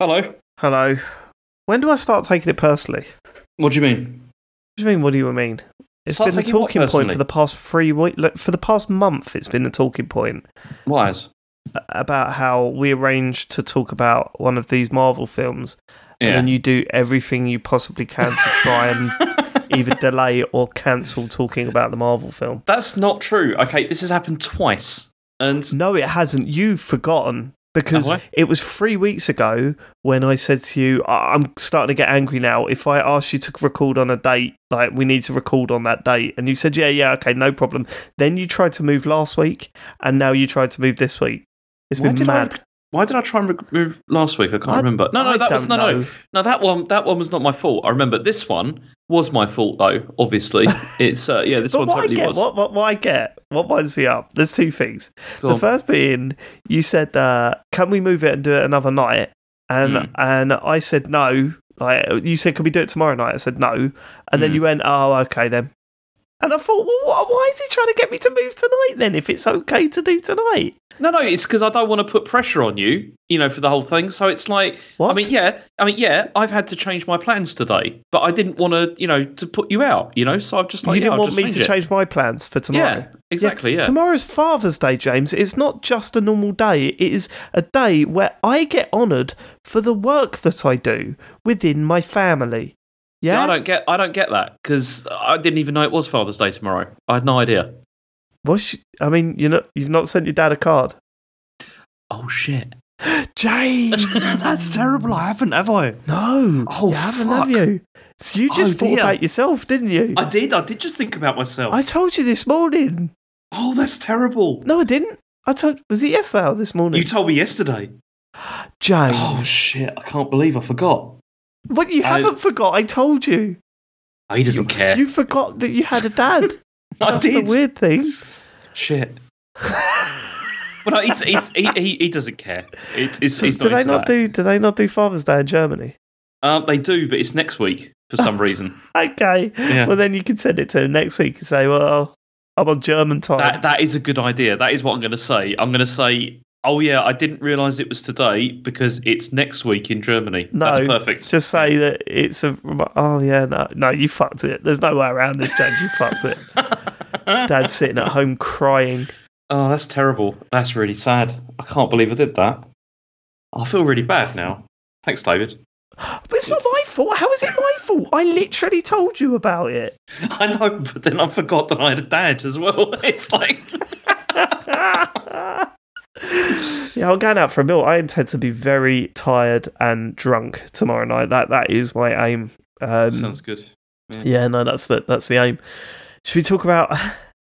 Hello. Hello. When do I start taking it personally? What do you mean? What do you mean? What do you mean? It's Start been the talking point for the past three weeks. For the past month, it's been the talking point Why? about how we arranged to talk about one of these Marvel films, and Yeah. then you do everything you possibly can to try and either delay or cancel talking about the Marvel film. That's not true. Okay, this has happened twice, and No, it hasn't. You've forgotten because it was three weeks ago when I said to you, "I- "I'm starting to get angry now. If I ask you to record on a date, like we need to record on that date," and you said, "Yeah, yeah, okay, no problem." Then you tried to move last week, and now you tried to move this week. It's why been mad. I? Why did I try and remove last week? I can't I- remember. No, no, that was no, don't no, no. That one, that one was not my fault. I remember this one was my fault though. Obviously, it's uh, yeah, this one totally get, was. what, what, what I get, what winds me up, there's two things. Go the on. first being, you said, uh, "Can we move it and do it another night?" And Mm. and I said no. Like you said, "Can we do it tomorrow night?" I said no, and then Mm. you went, "Oh, okay then." And I thought, well, why is he trying to get me to move tonight then? If it's okay to do tonight, No, no, it's because I don't want to put pressure on you, you know, for the whole thing. So it's like, What? I mean, yeah, I mean, yeah, I've had to change my plans today, but I didn't want to, you know, to put you out, you know. So I've just like, you didn't I'll want me to it. change my plans for tomorrow. Yeah, exactly. Yeah, Tomorrow's Father's Day, James. It's not just a normal day. It is a day where I get honoured for the work that I do within my family. See, Yeah. I don't get, I don't get that because I didn't even know it was Father's Day tomorrow. I had no idea. What's I mean, you know, you've not sent your dad a card. Oh shit, James, that's terrible. I haven't, have I? No, Oh, you haven't, fuck. have you? So you just Oh, thought dear. about yourself, didn't you? I did. I did just think about myself. I told you this morning. oh, that's terrible. No, I didn't. I told. Was it yesterday or this morning? You told me yesterday. James. Oh shit! I can't believe I forgot. But you I- haven't forgot. I told you. Oh, he doesn't care. You forgot that you had a dad. I That's did. the weird thing. Shit. But no, it's, it's, he, he, he doesn't care. It's, it's, So he's do not they not that. do? Do they not do Father's Day in Germany? Um, they do, but it's next week for some reason. Okay. Yeah. Well, then you can send it to him next week and say, "Well, I'm on German time." That that is a good idea. That is what I'm going to say. I'm going to say, oh yeah, I didn't realise it was today because it's next week in Germany. No, That's perfect. Just say that it's a. Oh yeah, no, no, you fucked it. There's no way around this, James. You fucked it. Dad's sitting at home crying. Oh, that's terrible. That's really sad. I can't believe I did that. I feel really bad now. Thanks, David. But it's not my fault. How is it my fault? I literally told you about it. I know, but then I forgot that I had a dad as well. It's like, yeah, I'm going out for a meal. I intend to be very tired and drunk tomorrow night. That that is my aim. Um, sounds good. yeah, no, that's the that's the aim. Should we talk about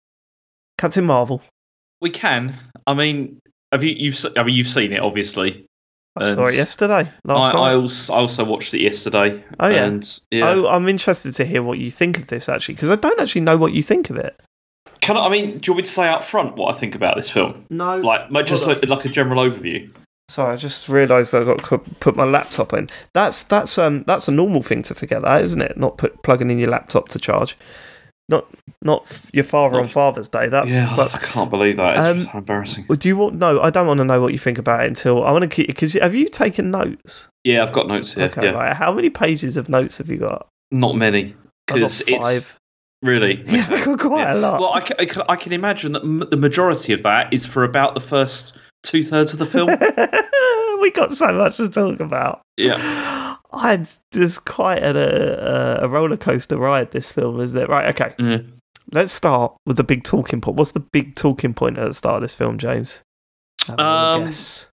Captain Marvel? We can. I mean, have you? You've. I mean, you've seen it, obviously. I saw it yesterday. I, Last I night. also, I also watched it yesterday. Oh, yeah? And yeah. Oh, I'm interested to hear what you think of this actually, because I don't actually know what you think of it. Can I? I mean, do you want me to say up front what I think about this film? No, Like, like, just like, like a general overview. Sorry, I just realised that I got to put my laptop in. That's that's um that's a normal thing to forget, that isn't it? Not put plugging in your laptop to charge. Not not your father on Father's Day. That's, yeah, that's I can't believe that. It's Um, so embarrassing. Do you want? No, I don't want to know what you think about it until I want to keep. Because have you taken notes? Yeah, I've got notes here. okay, yeah, right. How many pages of notes have you got? not many I've got because it's five. Really. Yeah, quite Yeah. a lot. Well, I can, I, I can imagine that m- the majority of that is for about the first two thirds of the film. we got so much to talk about. yeah. I just quite a, a, roller coaster ride. This film is it right? Okay, Mhm. let's start with the big talking point. What's the big talking point at the start of this film, James? Um, guess.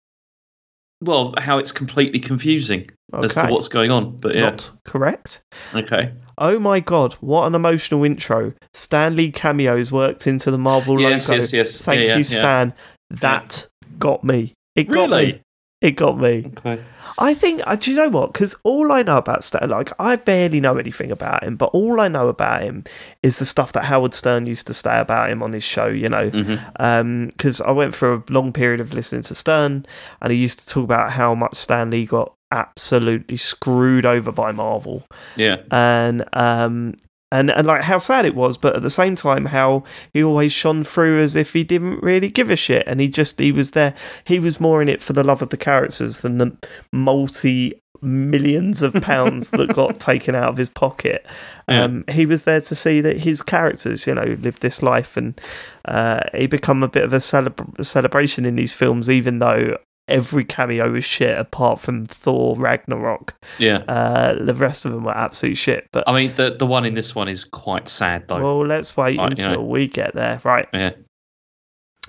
Well, how it's completely confusing as to what's going on. But yeah, Not correct. okay. Oh my god, what an emotional intro. Stan Lee cameos worked into the Marvel Yes, logo. yes, yes. Thank Yeah, you, yeah. Stan. That got me. It got Really? me. It got me. Okay. I think, uh, do you know what? Because all I know about Stan, like, I barely know anything about him, but all I know about him is the stuff that Howard Stern used to say about him on his show, you know. Because I went for a long period of listening to Stern, and he used to talk about how much Stan Lee got absolutely screwed over by Marvel Yeah. and um, and and like how sad it was, but at the same time how he always shone through as if he didn't really give a shit, and he just he was there. He was more in it for the love of the characters than the multi millions of pounds that got taken out of his pocket. Yeah. Um, he was there to see that his characters, you know, lived this life, and uh, he become a bit of a celebra- celebration in these films, even though every cameo was shit apart from Thor Ragnarok. Yeah. Uh, the rest of them were absolute shit. But I mean, the the one in this one is quite sad though. well, let's wait Right, you until know. we get there. Right. yeah.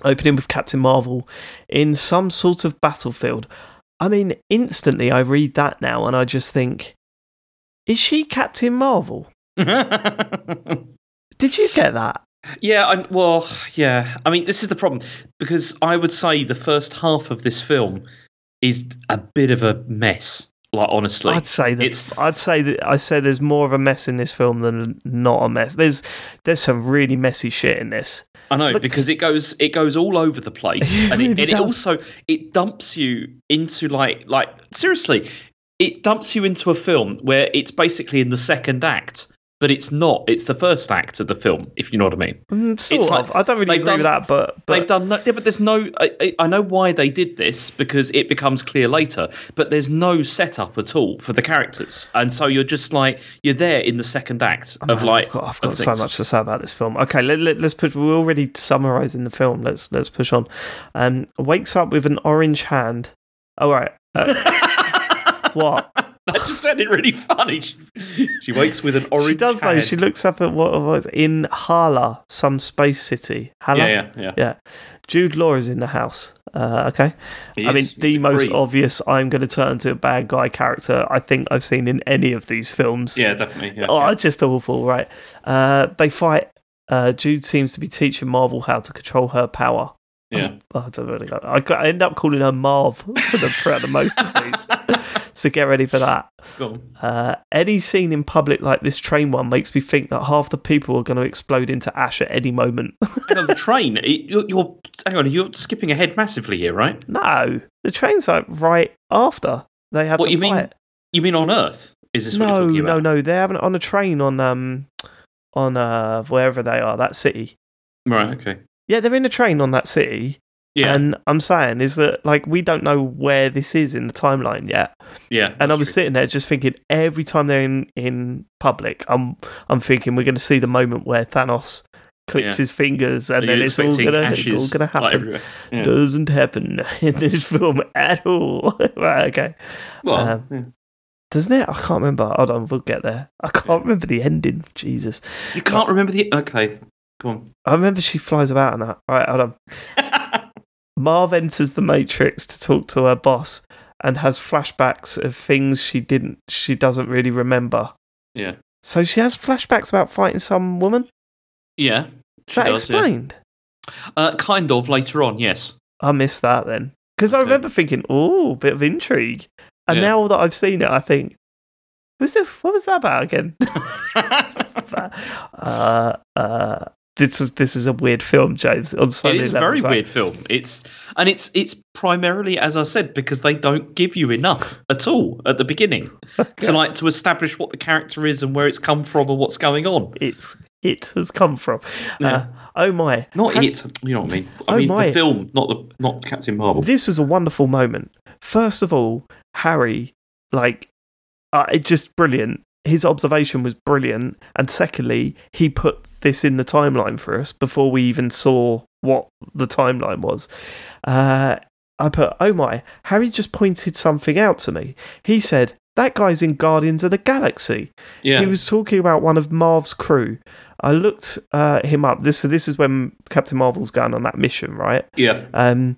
Opening with Captain Marvel in some sort of battlefield. I mean, instantly I read that now and I just think, is she Captain Marvel? Did you get that? Yeah, I, well, yeah. I mean, this is the problem because I would say the first half of this film is a bit of a mess. Like, honestly, I'd say that. it's- I'd say that. I say there's more of a mess in this film than not a mess. There's there's some really messy shit in this. I know because it goes it goes all over the place, It and, it, really and it also it dumps you into like like seriously, it dumps you into a film where it's basically in the second act, but it's not. It's the first act of the film, if you know what I mean. Mm, sort It's of. like I don't really they've agree with that, but, They've but done no, yeah, but there's no. I, I- know why they did this because it becomes clear later. But there's no setup at all for the characters, and so you're just like you're there in the second act of Man, like. I've got, I've got so much to say about this film. Okay, let, let, us push. We're already summarising the film. Let's let's push on. Um, wakes up with an orange hand. All right. Uh, what? That just sounded really funny. She, she wakes with an orange. she does though. She looks up at what was in Hala, some space city. Hala. Yeah, yeah, yeah. Yeah. Jude Law is in the house. Uh, okay. He I mean, the most obvious I'm going to turn to a bad guy character I think I've seen in any of these films. Yeah, definitely. Yeah, Oh, yeah. just awful, right? Uh, they fight. Uh, Jude seems to be teaching Marvel how to control her power. Yeah. Oh, I don't really know. I, got- I end up calling her Marv for the throughout the most of these. so get ready for that. Uh, any scene in public like this train one makes me think that half the people are going to explode into ash at any moment. Hang on, the train. You're, you're hang on. You're skipping ahead massively here, right? no, the train's like right after they have What you mean? You mean on Earth? Is this what No, no, no. They're having it on a train on um on uh wherever they are, that city. Right. Okay. Yeah, they're in a train on that city. Yeah. And I'm saying is that like we don't know where this is in the timeline yet. yeah. And I was true. sitting there just thinking every time they're in, in public, I'm I'm thinking we're going to see the moment where Thanos clicks Yeah. his fingers and Are then it's all gonna all gonna happen. Yeah. Doesn't happen in this film at all. right, okay. Well, um, yeah. Doesn't it? I can't remember. Hold on, we'll get there. I can't remember the ending. Jesus. you can't remember the. Okay, go on. I remember she flies about and that. Right, hold on. Marv enters the Matrix to talk to her boss and has flashbacks of things she didn't she doesn't really remember. yeah. So she has flashbacks about fighting some woman? Yeah. Is that does, yeah. explained? Uh, kind of later on. Yes. I missed that then. Because I remember thinking, oh, bit of intrigue. And Yeah. now that I've seen it, I think, was it, what was that about again? uh, uh, this is this is a weird film, James. On so it is a very right? weird film. It's and it's it's primarily, as I said, because they don't give you enough at all at the beginning to like to establish what the character is and where it's come from and what's going on. It's it has come from. Yeah. Uh, oh my! Not it, you know what I mean. I Oh mean my. the film, not the not Captain Marvel. This was a wonderful moment. First of all, Harry, like, uh, it just brilliant. His observation was brilliant, and secondly, he put this in the timeline for us before we even saw what the timeline was. Uh, I put, oh my, Harry just pointed something out to me. He said, that guy's in Guardians of the Galaxy. yeah, He was talking about one of Marv's crew. I looked uh, him up. This so this is when Captain Marvel's going on that mission, right? yeah, Um,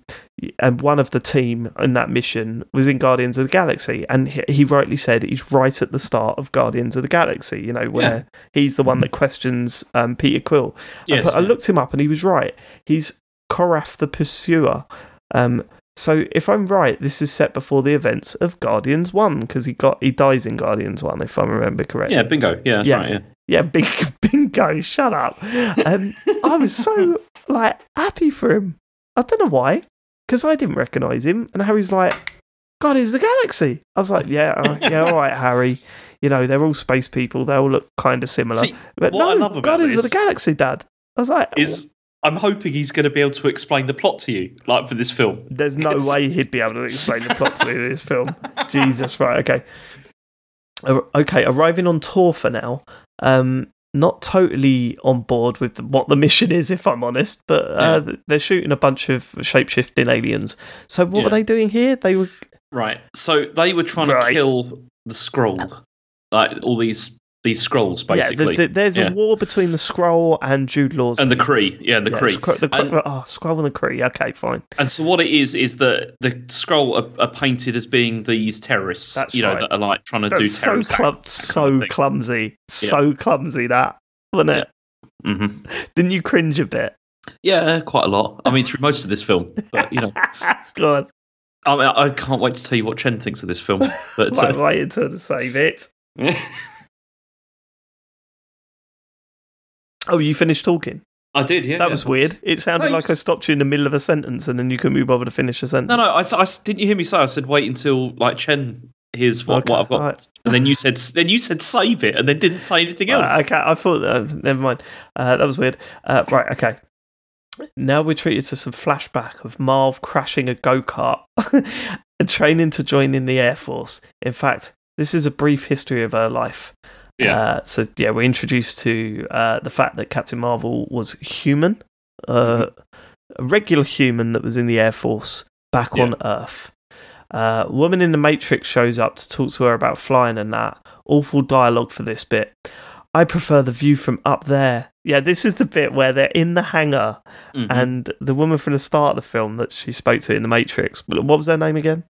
and one of the team in that mission was in Guardians of the Galaxy, and he, he rightly said he's right at the start of Guardians of the Galaxy. You know where he's the one that questions um, Peter Quill. I, yes. put- I looked him up, and he was right. He's Korath the Pursuer. Um, so if I'm right, this is set before the events of Guardians One because he got he dies in Guardians One, if I remember correctly. yeah, bingo. Yeah, that's Yeah. right. Yeah. Yeah, big bingo. Shut up. Um, I was so like happy for him. I don't know why, because I didn't recognise him, and Harry's like, "God, is the galaxy." I was like, "Yeah, uh, yeah, all right, Harry. you know, they're all space people. They all look kind of similar. See, but no, Guardians of the Galaxy, Dad. I was like, is I'm hoping he's going to be able to explain the plot to you, like for this film. There's no way he'd be able to explain the plot to me in this film. Jesus, right? Okay, okay. Arriving on Torfa now. Um, not totally on board with what the mission is, if I'm honest. But uh, th- they're shooting a bunch of shape-shifting aliens. So what Yeah. were they doing here? They were Right. So they were trying Right. to kill the Skrull, like all these these Skrulls, yeah. basically, The, the, there's Yeah. a war between the Skrull and Jude Law's and the. Kree. Yeah, the Yeah, Kree. Scro- the, And- oh, Skrull and the Kree. Okay, fine. And so what it is is that the Skrull are, are painted as being these terrorists, That's you know, that are like trying to do That's so terrorist clum- acts, that so thing. clumsy, so clumsy that wasn't it? Mhm. Didn't you cringe a bit? Yeah, quite a lot. I mean, through most of this film, but you know, God, I, mean, I can't wait to tell you what Chen thinks of this film. But I uh, waited till to save it. Oh, you finished talking. I did. Yeah, that yeah. was weird. It sounded like I stopped you in the middle of a sentence and then you couldn't be bothered to finish the sentence. No, no. I, I didn't you hear me say? I said wait until like Chen hears what, Okay, what I've got, alright. and then you said then you said save it, and then didn't say anything else. Uh, okay, I thought. Uh, never mind. Uh, that was weird. Uh, right. Okay. Now we're treated to some flashback of Marv crashing a go kart and training to join in the Air Force. In fact, this is a brief history of her life. Yeah. Uh, so yeah, we're introduced to uh, the fact that Captain Marvel was human, uh, a regular human that was in the Air Force back on Earth. Uh, woman in the Matrix shows up to talk to her about flying and that. Awful dialogue for this bit. I prefer the view from up there. Yeah, this is the bit where they're in the hangar Mhm. and the woman from the start of the film that she spoke to in the Matrix. What was her name again?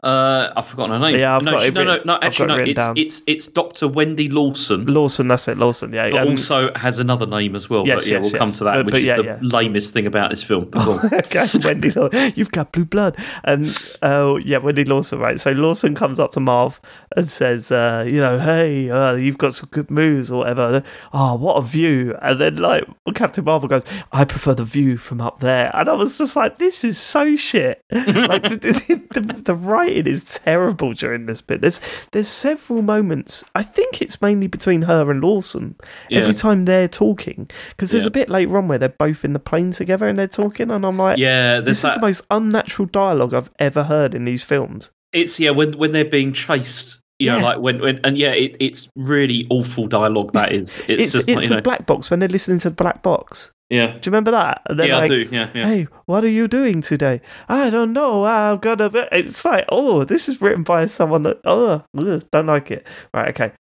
Uh, I've forgotten her name. Yeah, I've no, got she- it no, no, no. Actually, no. It's down. it's it's Doctor Wendy Lawson, Lawson. That's it. Lawson. Yeah. but um, also has another name as well. Yes, but yeah, yes, we'll come to that, But- which but is yeah, the yeah. lamest thing about this film. But go on. okay, Wendy, Law- you've got blue blood. And oh, yeah, Wendy Lawson, right? So Lawson comes up to Marv and says, uh, you know, hey, uh, you've got some good moves or whatever. Oh, what a view! And then like Captain Marvel goes, I prefer the view from up there. And I was just like, this is so shit. like the, the, the, the writing is terrible during this bit. There's there's several moments. I think it's mainly between her and Lawson. Yeah. Every time they're talking, because there's Yeah. a bit later on where they're both in the plane together and they're talking, and I'm like, yeah, this is the most unnatural dialogue I've ever heard in these films. It's yeah when when they're being chased. You know, Yeah. like when, when and yeah, it, it's really awful dialogue. That is. It's, It's just it's like, the know, black box when they're listening to the black box. yeah, Do you remember that? And yeah, like, I do. Yeah, yeah. Hey, what are you doing today? I don't know. I'm gonna. Be... It's like, oh, this is written by someone that. Oh, ugh, don't like it. Right. Okay.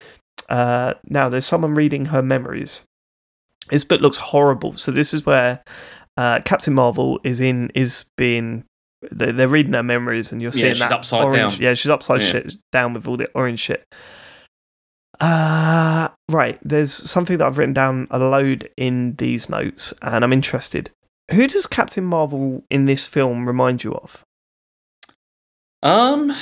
Uh, now there's someone reading her memories. This book looks horrible. So this is where uh, Captain Marvel is in is being. They're, they're reading her memories, and you're Yeah, seeing she's that upside orange. down. Yeah, she's upside Yeah. shit down with all the orange shit. Uh, right. There's something that I've written down a load in these notes, and I'm interested. Who does Captain Marvel in this film remind you of? Um,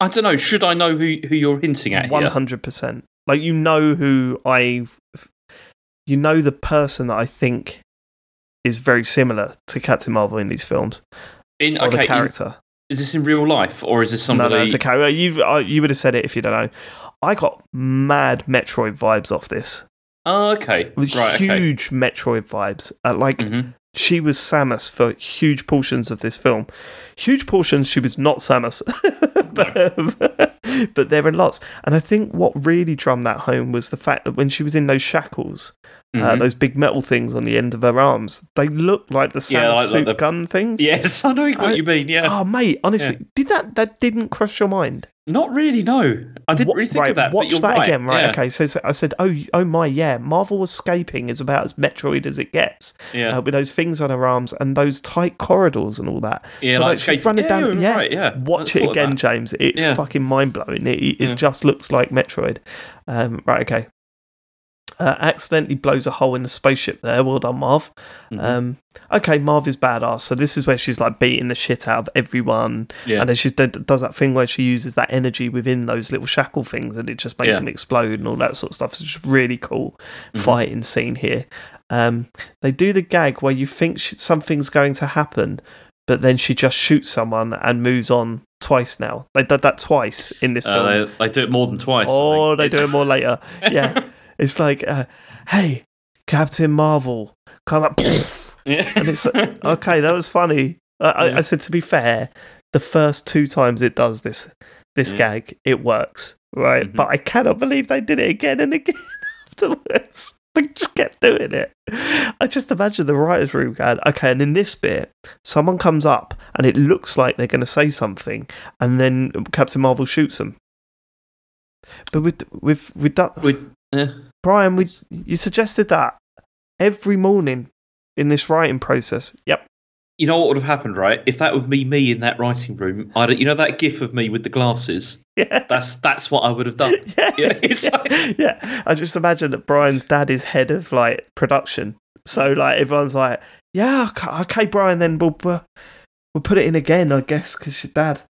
I don't know. Should I know who who you're hinting at One hundred percent. Like you know who I, you know the person that I think is very similar to Captain Marvel in these films, In or okay, the in- character. is this in real life or is this somebody? No, no, it's a character. You uh, you would have said it if you don't know. I got mad Metroid vibes off this. Oh, okay. Right. Okay. huge Metroid vibes. Uh, like Mhm. she was Samus for huge portions of this film. Huge portions she was not Samus. but, but there are lots. And I think what really drummed that home was the fact that when she was in those shackles, uh, Mhm. those big metal things on the end of her arms, they look like the Yeah, like- like the- gun things. Yes, I know what I- you mean. Yeah. Oh mate, honestly, did that that didn't cross your mind? Not really. No, I didn't Wa- really think right, of that. Watch that right. again, right? Yeah. Okay, so, so I said, oh, oh my, yeah, Marvel escaping is about as Metroid as it gets, Yeah. uh, with those things on her arms and those tight corridors and all that. yeah. so like like she's running yeah, down. Yeah, Right, yeah. watch it again. James. It's Yeah. fucking mind blowing. It, it Yeah. just looks like Metroid. Um, right, okay. Uh, accidentally blows a hole in the spaceship there. Well done, Marv. Mhm. Um, okay, Marv is badass. So this is where she's like beating the shit out of everyone, yeah. and then she d- does that thing where she uses that energy within those little shackle things, and it just makes Yeah. them explode and all that sort of stuff. It's just really cool Mhm. fighting scene here. Um, they do the gag where you think sh- something's going to happen, but then she just shoots someone and moves on twice now. They did that twice in this film. Uh, they, they do it more than twice. Oh, they do it more later. Yeah, it's like, uh, hey, Captain Marvel, come up. Yeah. And it's okay, that was funny. I, I, Yeah. I said to be fair, the first two times it does this this Yeah. gag, it works, right? Mhm. But I cannot believe they did it again and again afterwards. They just kept doing it. I just imagine the writers' room going, okay, and in this bit, someone comes up and it looks like they're going to say something, and then Captain Marvel shoots them. But with with with that, We- yeah. Brian, we you suggested that every morning in this writing process. Yep. You know what would have happened, right? If that would be me in that writing room, I'd, you know that gif of me with the glasses. Yeah. That's that's what I would have done. Yeah, Yeah, yeah, yeah. I just imagine that Brian's dad is head of like production, so like everyone's like, "Yeah, okay, okay Brian, then we'll we'll we'll put it in again, I guess, because your dad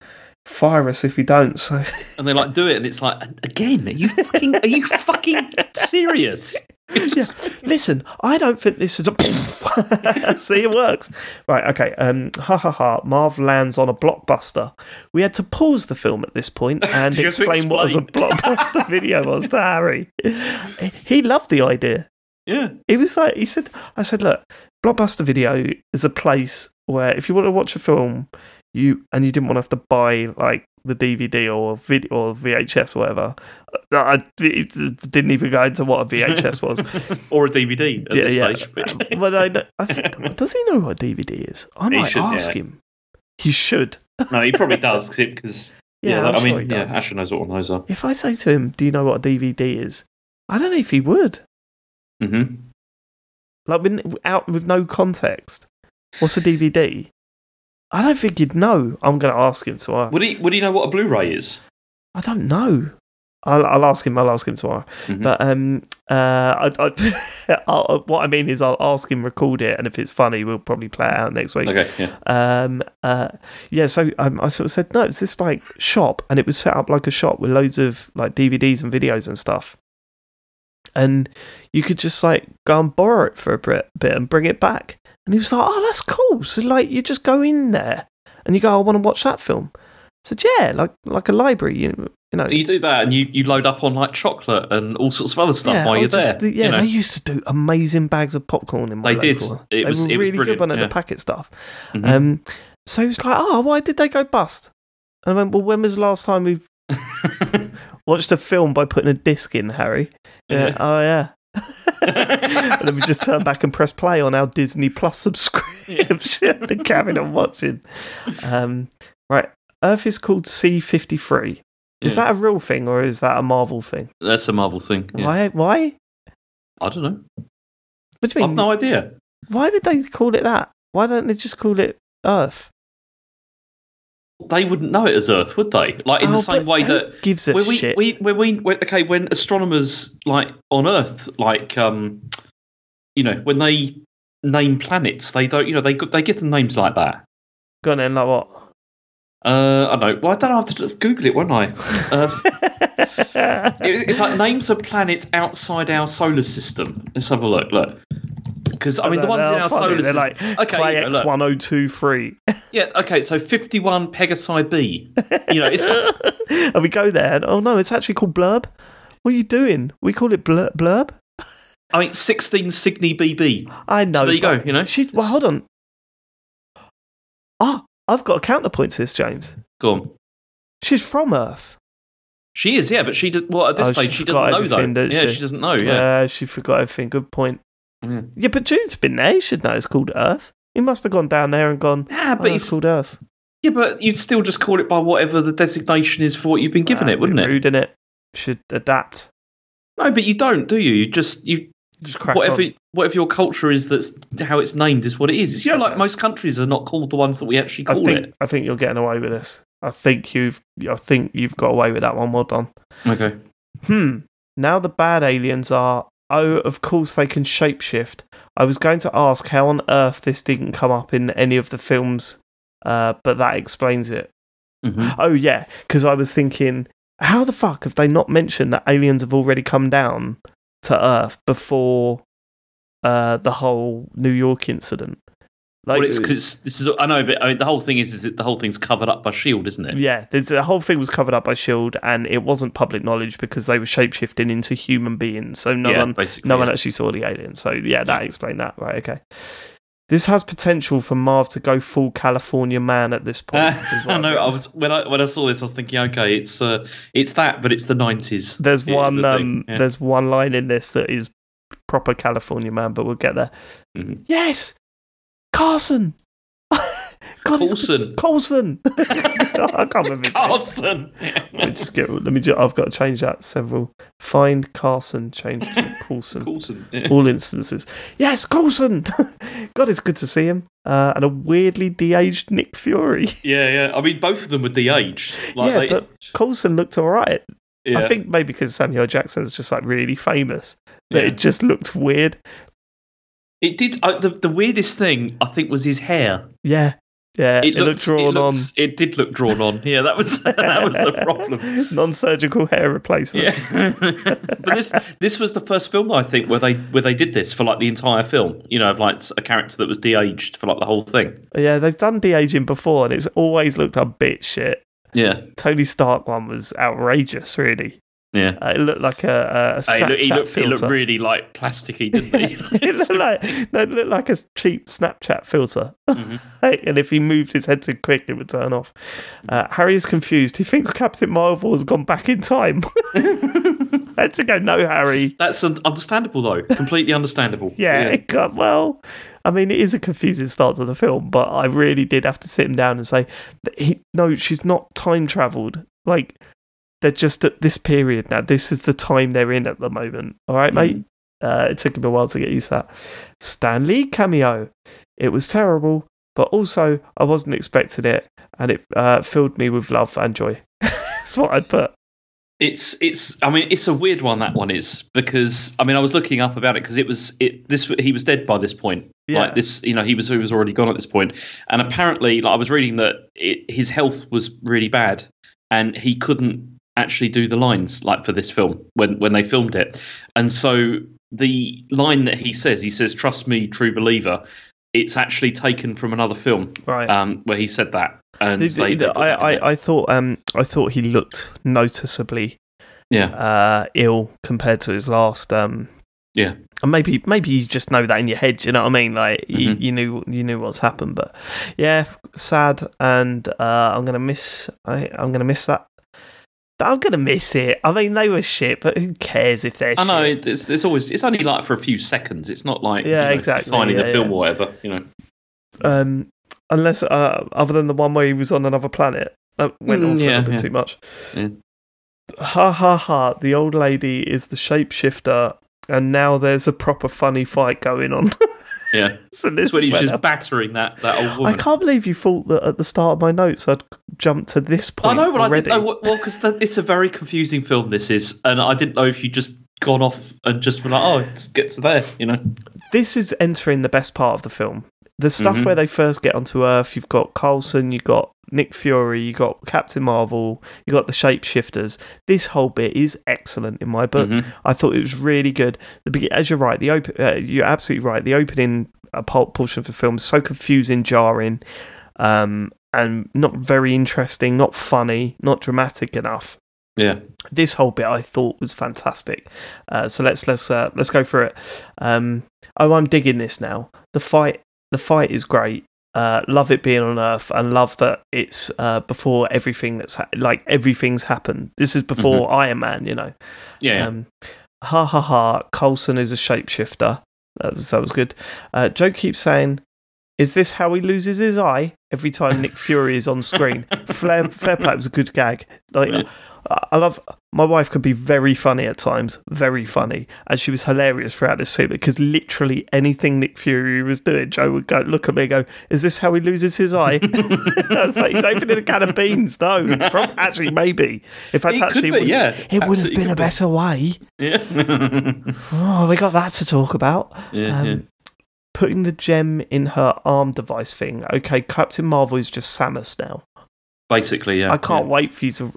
fire us if we don't." So And they like do it, and it's like, again, are you fucking, are you fucking serious? Yeah. Listen, I don't think this is a. See, it works. Right, okay. Um, ha ha ha. Marv lands on a blockbuster. We had to pause the film at this point and to explain what was a blockbuster video was to Harry. He loved the idea. yeah, He was like, he said, I said, look, Blockbuster Video is a place where if you want to watch a film, you and you didn't want to have to buy like the DVD or vid or VHS or whatever. uh, I didn't even go into what a VHS was. or a DVD at yeah, this yeah. stage. but- I, know, I think, does he know what a DVD is? I He might should, ask yeah. him. He should. no, he probably does because Yeah, yeah, I'm sure mean, yeah. Asher knows what one those are. If I say to him, "Do you know what a DVD is?" I don't know if he would. hmm Like out with no context. What's a DVD? I don't think he'd know. I'm going to ask him tomorrow. Would he? Would he know what a Blu-ray is? I don't know. I'll, I'll ask him. I'll ask him tomorrow. Mhm. But um, uh, I, I, I'll, what I mean is, I'll ask him record it, and if it's funny, we'll probably play it out next week. Okay, yeah. Um, uh, yeah. So um, I sort of said, no, it's this like shop, and it was set up like a shop with loads of like DVDs and videos and stuff. And you could just like go and borrow it for a bit, bit and bring it back. And he was like, oh, that's cool. So like, you just go in there and you go, I want to watch that film. I said, yeah, like like a library. You, you know, You do that, and you, you load up on like chocolate and all sorts of other stuff yeah, while you're just there. the- yeah, you know. they used to do amazing bags of popcorn in my They did. It they was- were it was really good at yeah. the packet stuff. Mhm. Um, so he was like, "Oh, why did they go bust?" And I went, "Well, when was the last time we watched a film by putting a disc in, Harry?" Yeah. Yeah. Oh yeah. and me just turn back and press play on our Disney Plus subscription and carry on watching. Um, right, Earth is called C fifty three. Is Yeah. that a real thing or is that a Marvel thing? That's a Marvel thing. yeah. Why? Why? I don't know. What do you mean? I've no idea. Why would they call it that? Why don't they just call it Earth? They wouldn't know it as Earth, would they? Like in Oh, the same way that gives a when we, shit. we when we when, okay when astronomers like on Earth like um you know when they name planets they don't you know they they give them names like that. Go on then, like what? Uh, I don't know. Well, I don't have to Google it, won't I? Uh, it- it's like names of planets outside our solar system. Let's have a look. Look, because I mean the ones in our solar they're system. like Okay, Play you know, X one oh two three. Yeah, okay. So fifty-one Pegasi B. You know, it's and we go there, and oh no, it's actually called Blurb. What are you doing? We call it blur- Blurb. I mean sixteen Cygni BB. I know. So there you go. You know, She's well. Hold on. Ah, I've got a counterpoint to this, James. go on. She's from Earth. She is, yeah, but she does. Well, at this Oh, stage, she she doesn't know though. yeah, she? she? doesn't know. Yeah, Uh, she forgot everything. Good point. Yeah. Yeah, but Jude's been there. He should know it's called Earth. He must have gone down there and gone. Yeah, Oh, but it's it's, called Earth. yeah, but you'd still just call it by whatever the designation is for what you've been given Ah, it, wouldn't it? Rude, innit? Should adapt. No, but you don't, do you? You just you Just crack whatever on. whatever your culture is. That's how it's named is what it is. It's, you know, like most countries are not called the ones that we actually I call think it. I think you're getting away with this. I think you've I think you've got away with that one. Well done. Okay. Hmm. Now the bad aliens are. Oh, of course they can shapeshift. I was going to ask how on earth this didn't come up in any of the films, uh, but that explains it. hmm Oh yeah, because I was thinking, how the fuck have they not mentioned that aliens have already come down to Earth before uh, the whole New York incident? Like, well, it's because this is. I know, but I mean, the whole thing is, is that the whole thing's covered up by Shield, isn't it? yeah, there's, the whole thing was covered up by Shield, and it wasn't public knowledge because they were shapeshifting into human beings. So no yeah, one, no yeah. one actually saw the alien. So yeah, that explained that. Right, okay. This has potential for Marv to go full California man at this point. Uh, what I know. I was when I when I saw this, I was thinking, okay, it's uh, it's that, but it's the nineties. There's It one. the Um, yeah. There's one line in this that is proper California man, but we'll get there. Mhm. Yes, Carson. God, Coulson. Coulson. I can't remember. Carlson. Let me just get. Let me. Just, I've got to change that several. Find Carson. Change to Coulson. Coulson. Yeah. All instances. Yes, Coulson. God, it's good to see him. Uh, and a weirdly de-aged Nick Fury. yeah, yeah. I mean, both of them were de-aged. Like, Yeah, they- but- Coulson looked all right. yeah. I think maybe because Samuel. Jackson's just like really famous that Yeah. it just looked weird. It did. Uh, the the weirdest thing I think was his hair. Yeah, yeah. It, looked, drawn it on. It did look drawn on. Yeah, that was that was the problem. Non-surgical hair replacement. Yeah, but this this was the first film I think where they where they did this for like the entire film. You know, of like a character that was de-aged for like the whole thing. Yeah, they've done de-aging before, and it's always looked a bit shit. Yeah, Tony Stark one was outrageous, really. Yeah. Uh, it looked like a, a Snapchat he, looked, he looked really like plasticky, didn't he? it looked like it looked like a cheap Snapchat filter. Mhm. and if he moved his head too quick, it would turn off. Uh, Harry is confused. He thinks Captain Marvel has gone back in time. Had to go, no, Harry. That's un- understandable though. Completely understandable. Yeah, it got well. I mean, it is a confusing start to the film, but I really did have to sit him down and say, he, no, she's not time traveled. Like, they're just at this period now. This is the time they're in at the moment. All right, mate? Uh, it took him a while to get used to that. Stan Lee cameo. It was terrible, but also I wasn't expecting it, and it uh, filled me with love and joy. That's what I'd put. It's it's. I mean, it's a weird one. That one is because I mean, I was looking up about it because it was it. This he was dead by this point. Yeah. Like this, you know, he was he was already gone at this point, and apparently, like I was reading that it, his health was really bad, and he couldn't actually do the lines like for this film when when they filmed it, and so the line that he says, he says, "Trust me, true believer." It's actually taken from another film Right. um, where he said that, and The- they- the- they I, that in there. I, I thought um I thought he looked noticeably yeah, uh ill compared to his last um Yeah. and maybe maybe you just know that in your head you know what I mean like you, Mhm. you knew you knew what's happened but yeah sad and uh I'm gonna miss I, I'm gonna miss that I'm gonna miss it I mean they were shit but who cares if they're shit? I know shit it's, it's always it's only like for a few seconds. It's not like Yeah, you know, exactly, defining yeah, the film yeah. or whatever. You know, um unless uh other than the one where he was on another planet that went on Mm, for a little bit too much Yeah. ha ha ha the old lady is the shapeshifter and now there's a proper funny fight going on yeah. so this That's when is he was when just battering that that old I can't believe you thought that at the start of my notes I'd jump to this I point know, but already. I didn't know. Well, because it's a very confusing film. This is, and I didn't know if you just gone off and just been like, oh, it gets there. You know, This is entering the best part of the film. The stuff Mhm. where they first get onto Earth, you've got Carlson, you've got Nick Fury, you've got Captain Marvel, you've got the shapeshifters. This whole bit is excellent in my book. Mhm. I thought it was really good. The be- as you're right, the op- uh, you're absolutely right. The opening uh, portion of the film is so confusing, jarring, um, and not very interesting, not funny, not dramatic enough. yeah, This whole bit I thought was fantastic. Uh, so let's let's uh, let's go for it. Um, oh, I'm digging this now. The fight the fight is great. Uh, love it being on Earth, and love that it's uh, before everything that's ha- like everything's happened. This is before Iron Man, you know. yeah. Um, ha ha ha! Coulson is a shapeshifter. That was that was good. Uh, Joe keeps saying, "Is this how he loses his eye every time Nick Fury is on screen?" Fair, fair play. Was a good gag. Like. I love. My wife could be very funny at times, very funny, and she was hilarious throughout this scene because literally anything Nick Fury was doing, Joe would go look at me and go, "Is this how he loses his eye?" I was like, "He's opening a can of beans." No, from, actually, maybe if that's It actually, be, yeah, it would have been a could be. better way. yeah. Oh, we got that to talk about. yeah, Um, yeah. Putting the gem in her arm device thing. Okay, Captain Marvel is just Samus now. Basically, yeah. I can't wait for you to.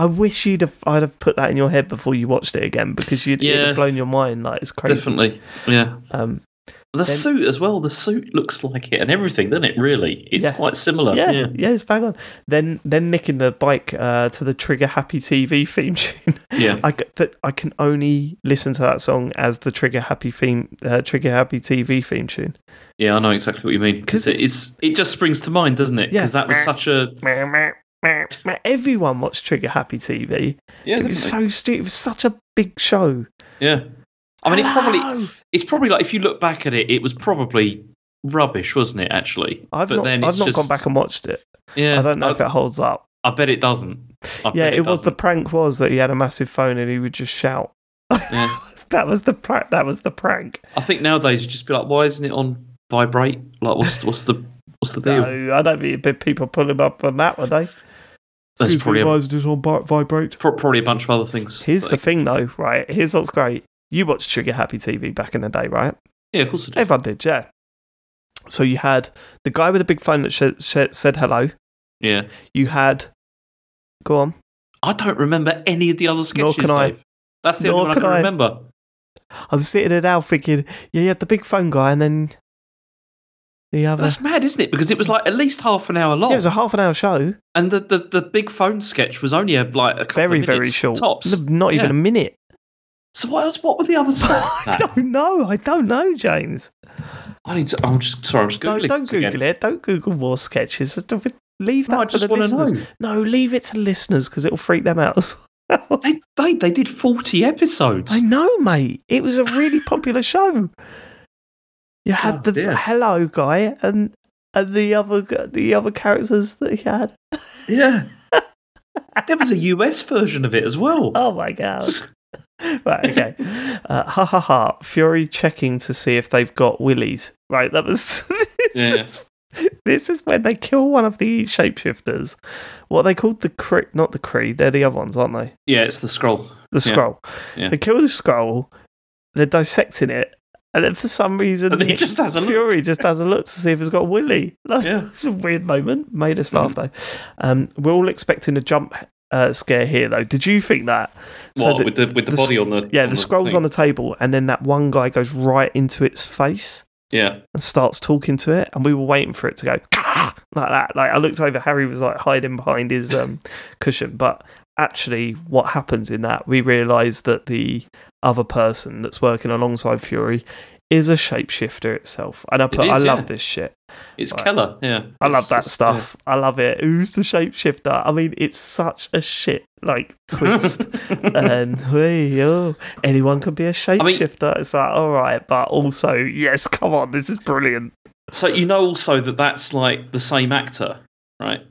I wish you'd have. I'd have put that in your head before you watched it again because you'd Yeah. have blown your mind. Like it's crazy. Definitely, yeah. Um, The Then- suit as well. The suit looks like it and everything, doesn't it? Really, it's Yeah. quite similar. yeah, Yeah, yeah, it's bang on. Then then nicking the bike uh, to the Trigger Happy TV theme tune. yeah. I c- that I can only listen to that song as the Trigger Happy theme, uh, Trigger Happy TV theme tune. Yeah, I know exactly what you mean Because it, it's it just springs to mind, doesn't it? Yeah. Because that was such a Everyone watched Trigger Happy TV. yeah, It was so stupid. It was such a big show. yeah. I mean, it probably it's probably like if you look back at it, it was probably rubbish, wasn't it? Actually, I've but not, then I've not just, gone back and watched it. Yeah, I don't know I, if it holds up. I bet it doesn't. I yeah, bet it, was the prank was that he had a massive phone and he would just shout. Yeah. that was the prank. That was the prank. I think nowadays you'd just be like, why isn't it on vibrate? Like, what's what's the what's the deal? No, I don't think people pull him up on that, would they? That's Excuse probably me, a- why is this on vibrate? Pro- Probably a bunch of other things. Here's the thing, though, right? Here's what's great. You watched Trigger Happy TV back in the day, right? yeah, of course. It is. Everyone did, yeah. So you had the guy with the big phone that sh- sh- said hello. Yeah, You had, go on. I don't remember any of the other sketches. Nor can I. Dave. That's the only one I can can I. remember. I'm sitting there now thinking, yeah, you had the big phone guy, and then the other. That's mad, isn't it? Because it was like at least half an hour long, Yeah, it was a half an hour show. and the, the, the big phone sketch was only a, like a couple Very, of very short. tops. Not even Yeah. a minute. So what else? What were the other? I don't know. I don't know, James. I need to. I'm just sorry. I'm just No, googling. don't this again. Google it. Don't Google more sketches. Leave that No, to the listeners. know. No, leave it to listeners because it'll freak them out as well. They, they they did 40 episodes. I know, mate. It was a really popular show. You had Oh, the dear. hello guy and and the other the other characters that he had. Yeah. there was a US version of it as well. Oh my god! right, okay. Uh, ha ha ha! Fury checking to see if they've got willies. Right, that was. this, Yeah. is, this is when they kill one of the shapeshifters. What are they called? The Kree? Not the Kree, They're the other ones, aren't they? Yeah, it's the Skrull. The Yeah. Skrull. Yeah. They kill the Skrull. They're dissecting it, and then for some reason, And he just has a look. Fury just has a look to see if he's got a willy. Like, Yeah. it's a weird moment. Made us laugh though. Um, we're all expecting a jump uh, scare here, though. Did you think that? What the- with the with the, the body on the yeah, the Skrull's thing. on the table, and then that one guy goes right into its face yeah and starts talking to it, and we were waiting for it to go like that. Like I looked over, Harry was like hiding behind his um, cushion, but actually, what happens in that, we realise that the other person that's working alongside Fury is a shapeshifter itself, and I put, I love yeah. this shit. it's. Keller yeah I love It's that stuff. I love it. Who's the shapeshifter? I mean, it's such a shit like twist. yeah. and hey, oh, anyone can be a shapeshifter. it's like, all right, but also, yes, come on, this is brilliant. so you know also that that's like the same actor right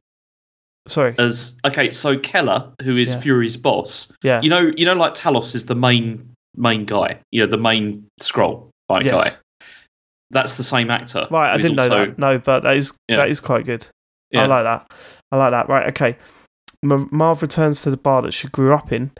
Sorry, as okay so Keller who is Yeah. Fury's boss yeah, you know you know like Talos is the main main guy you know the main Skrull right yes. guy that's the same actor right. I didn't know that. No, but that is Yeah. that is quite good. Yeah. I like that. I like that. Right, okay. Marv returns to the bar that she grew up in.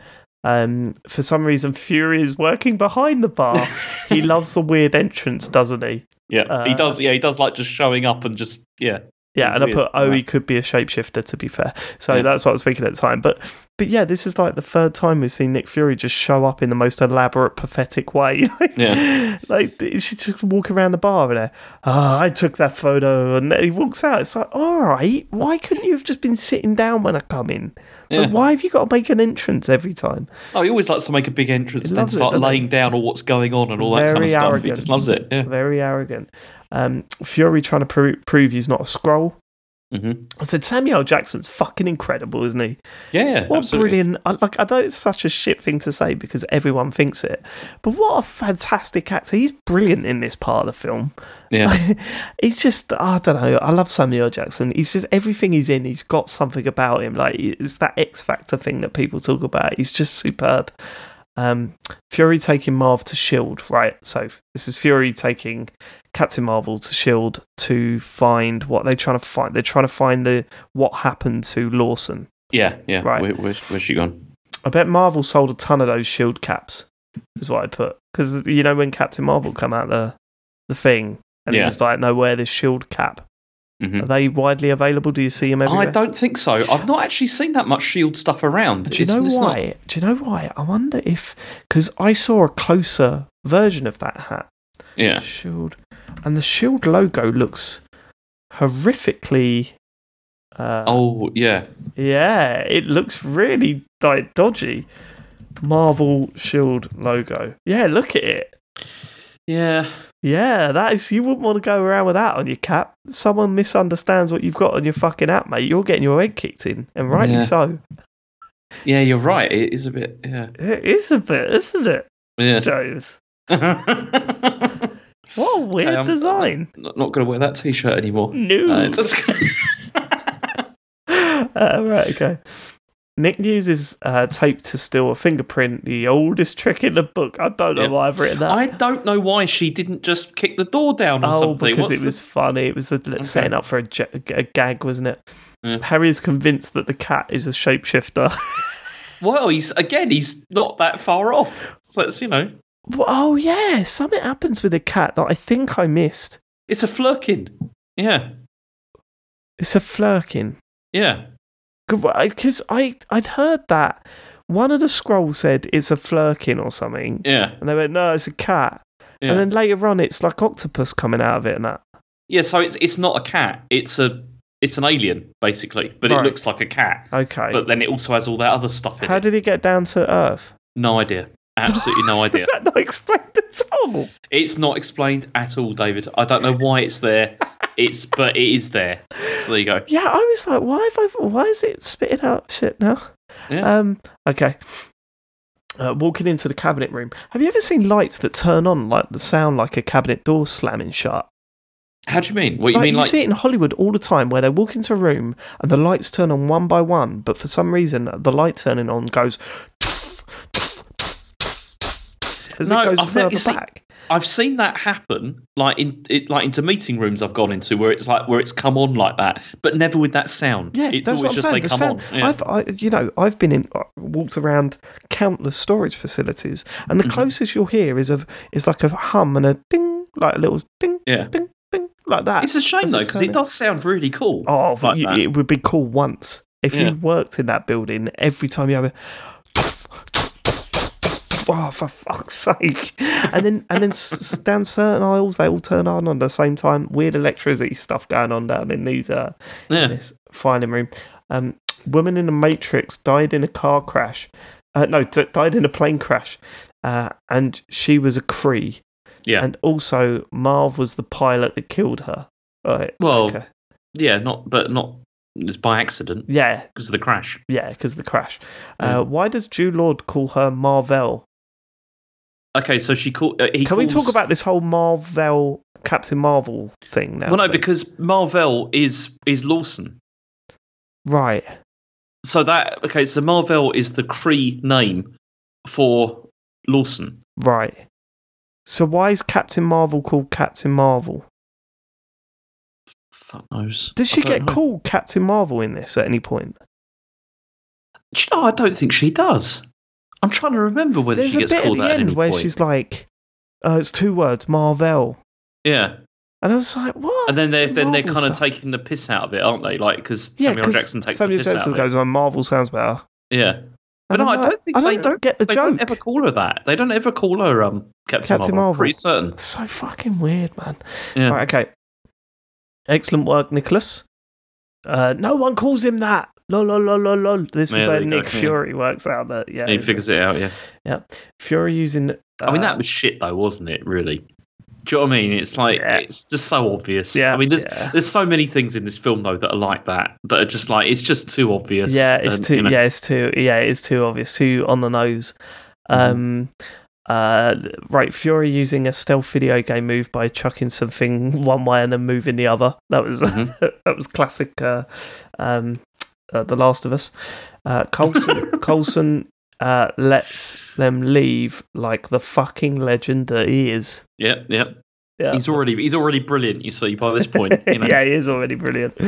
Um, for some reason, Fury is working behind the bar. he loves the weird entrance, doesn't he? yeah Uh, he does yeah he does like just showing up and just yeah Yeah, and I put, oh, he could be a shapeshifter. To be fair, so Yeah. that's what I was thinking at the time. But, but yeah, this is like the third time we've seen Nick Fury just show up in the most elaborate, pathetic way. like, Yeah. like she just walk around the bar and, uh, oh, I took that photo, and he walks out. It's like, all right, why couldn't you have just been sitting down when I come in? Yeah. Like, why have you got to make an entrance every time? Oh, he always likes to make a big entrance and it, start doesn't laying down all what's going on and all that kind Very of stuff. He just loves it. Yeah. Very arrogant. Um, Fury trying to pro- prove he's not a Skrull. hmm I said Samuel Jackson's fucking incredible, isn't he? Yeah. What absolutely. brilliant! I, like I know it's such a shit thing to say because everyone thinks it, but what a fantastic actor! He's brilliant in this part of the film. Yeah. he's just I don't know. I love Samuel Jackson. He's just everything he's in. He's got something about him. Like it's that X Factor thing that people talk about. He's just superb. Um, Fury taking Marv to Shield, right? So this is Fury taking Captain Marvel to Shield to find what they're trying to find. They're trying to find the what happened to Lawson. Yeah. Yeah. Right. Where, where's, where's she gone? I bet Marvel sold a ton of those shield caps. Is what I put because you know when Captain Marvel come out the the thing and Yeah. it was like, no, wear this shield cap. Mhm. Are they widely available? Do you see them everywhere? I don't think so. I've not actually seen that much Shield stuff around. Do you It's- know it's not- why? Do you know why? I wonder if because I saw a closer version of that hat. Yeah. Shield, and the Shield logo looks horrifically. Uh, Oh yeah. yeah, it looks really like dodgy. Marvel Shield logo. Yeah, look at it. Yeah. Yeah, that is. You wouldn't want to go around with that on your cap. Someone misunderstands what you've got on your fucking app, mate. You're getting your head kicked in, and rightly Yeah. so. Yeah, you're right. It is a bit. Yeah. It is a bit, isn't it, Yeah. James? I'm What a weird Okay, I'm- design. not, not going to wear that T-shirt anymore. No. Just- uh, right, okay. Nick uses uh, tape to steal a fingerprint, the oldest trick in the book. I don't know Yeah. why I've written that. I don't know why she didn't just kick the door down or oh, something. because What's it the- was funny. It was the, Okay. setting up for a, a gag, wasn't it? Yeah. Harry is convinced that the cat is a shapeshifter. Well, he's again. He's not that far off. So it's you know, Well, oh, yeah. Something happens with the cat that I think I missed. it's a Flerken. Yeah, It's a Flerken. yeah. Because I, I'd heard that one of the Skrulls said it's a Flerken or something. Yeah, And they went, no, it's a cat. yeah, And then later on, it's like octopus coming out of it and that. yeah. So it's it's not a cat. It's a it's an alien basically, but Right. it looks like a cat. Okay. But then it also has all that other stuff in How it. How did he get down to Earth? no idea. Absolutely no idea. Is that not explained at all? It's not explained at all, David. I don't know why it's there. It's but it is there. So there you go. Yeah, I was like, why have I? Why is it spitting out shit now? Yeah. Um. Okay. Uh, walking into the cabinet room. Have you ever seen lights that turn on like the sound like a cabinet door slamming shut? How do you mean? What you like, mean? you Like see it in Hollywood all the time, where they walk into a room and the lights turn on one by one, but for some reason the light turning on goes as No, it goes I've further you see- back. I've seen that happen, like in it, like into meeting rooms I've gone into where it's like where it's come on like that, but never with that sound. Yeah, it's that's always what I'm just saying. they The come sound, on. Yeah. I've, I, you know, I've been in, uh, walked around countless storage facilities, and the Mhm. closest you'll hear is a is like a hum and a ding, like a little ding, yeah, ding, ding, like that. it's a shame though because it does sound really cool. Oh, like you, it would be cool once if Yeah. you worked in that building. Every time you have a, oh, for fuck's sake! And then and then s- down certain aisles, they all turn on at the same time. Weird electricity stuff going on down in these uh, yeah, this filing room. Um, woman in the Matrix died in a car crash. Uh, no, d- died in a plane crash, uh, and she was a Kree. Yeah. and also Marv was the pilot that killed her. Right. Well, okay. yeah, not but not it's by accident yeah, because of the crash. yeah, because of the crash. Yeah. Uh, why does Jude Law call her Marvel? Okay, so she called. Uh, he Can we talk about this whole Marvel Captain Marvel thing now? Well, no, please? because Marvel is is Lawson. right, So that okay, so Marvel is the Kree name for Lawson. right. So why is Captain Marvel called Captain Marvel? Fuck knows. Does she get know. called Captain Marvel in this at any point? Do you know, I don't think she does. I'm trying to remember whether There's she a gets bit at called the that at end any where point. she's like, uh, "It's two words, Marvel," yeah, and I was like, "What?" and then they're The then they're kind of taking the piss out of it, aren't they? Like because yeah, Samuel Jackson takes Samuel the piss Jackson out of goes, "Oh, Marvel sounds better." Yeah, but no, I like, don't think I they don't don't. get the joke. they joke. don't ever call her that. They don't ever call her um Captain, Captain Marvel. Marvel. Pretty certain. So fucking weird, man. Yeah. Right, okay. Excellent work, Nicholas. Uh, no one calls him that. Lol, lol, lol, lol, lol. This is where you go, Nick yeah. Fury works out that yeah, he figures it out. Yeah. Yeah. Fury using. Uh, I mean, that was shit though, wasn't it? Really. Do you know what I mean? It's like Yeah. it's just so obvious. Yeah, I mean, there's yeah. there's so many things in this film though that are like that that are just like it's just too obvious. Yeah, it's and, too. you know, Yeah, it's too. Yeah, it's too obvious. Too on the nose. Um. Uh. Right. Fury using a stealth video game move by chucking something one way and then moving the other. That was Mhm. that was classic. Uh, um. Uh, the Last of Us. Uh, Coulson. Coulson. Uh, lets them leave like the fucking legend that he is. Yep, yep. Yeah. He's already he's already brilliant. You see by this point. You know. yeah, he is already brilliant.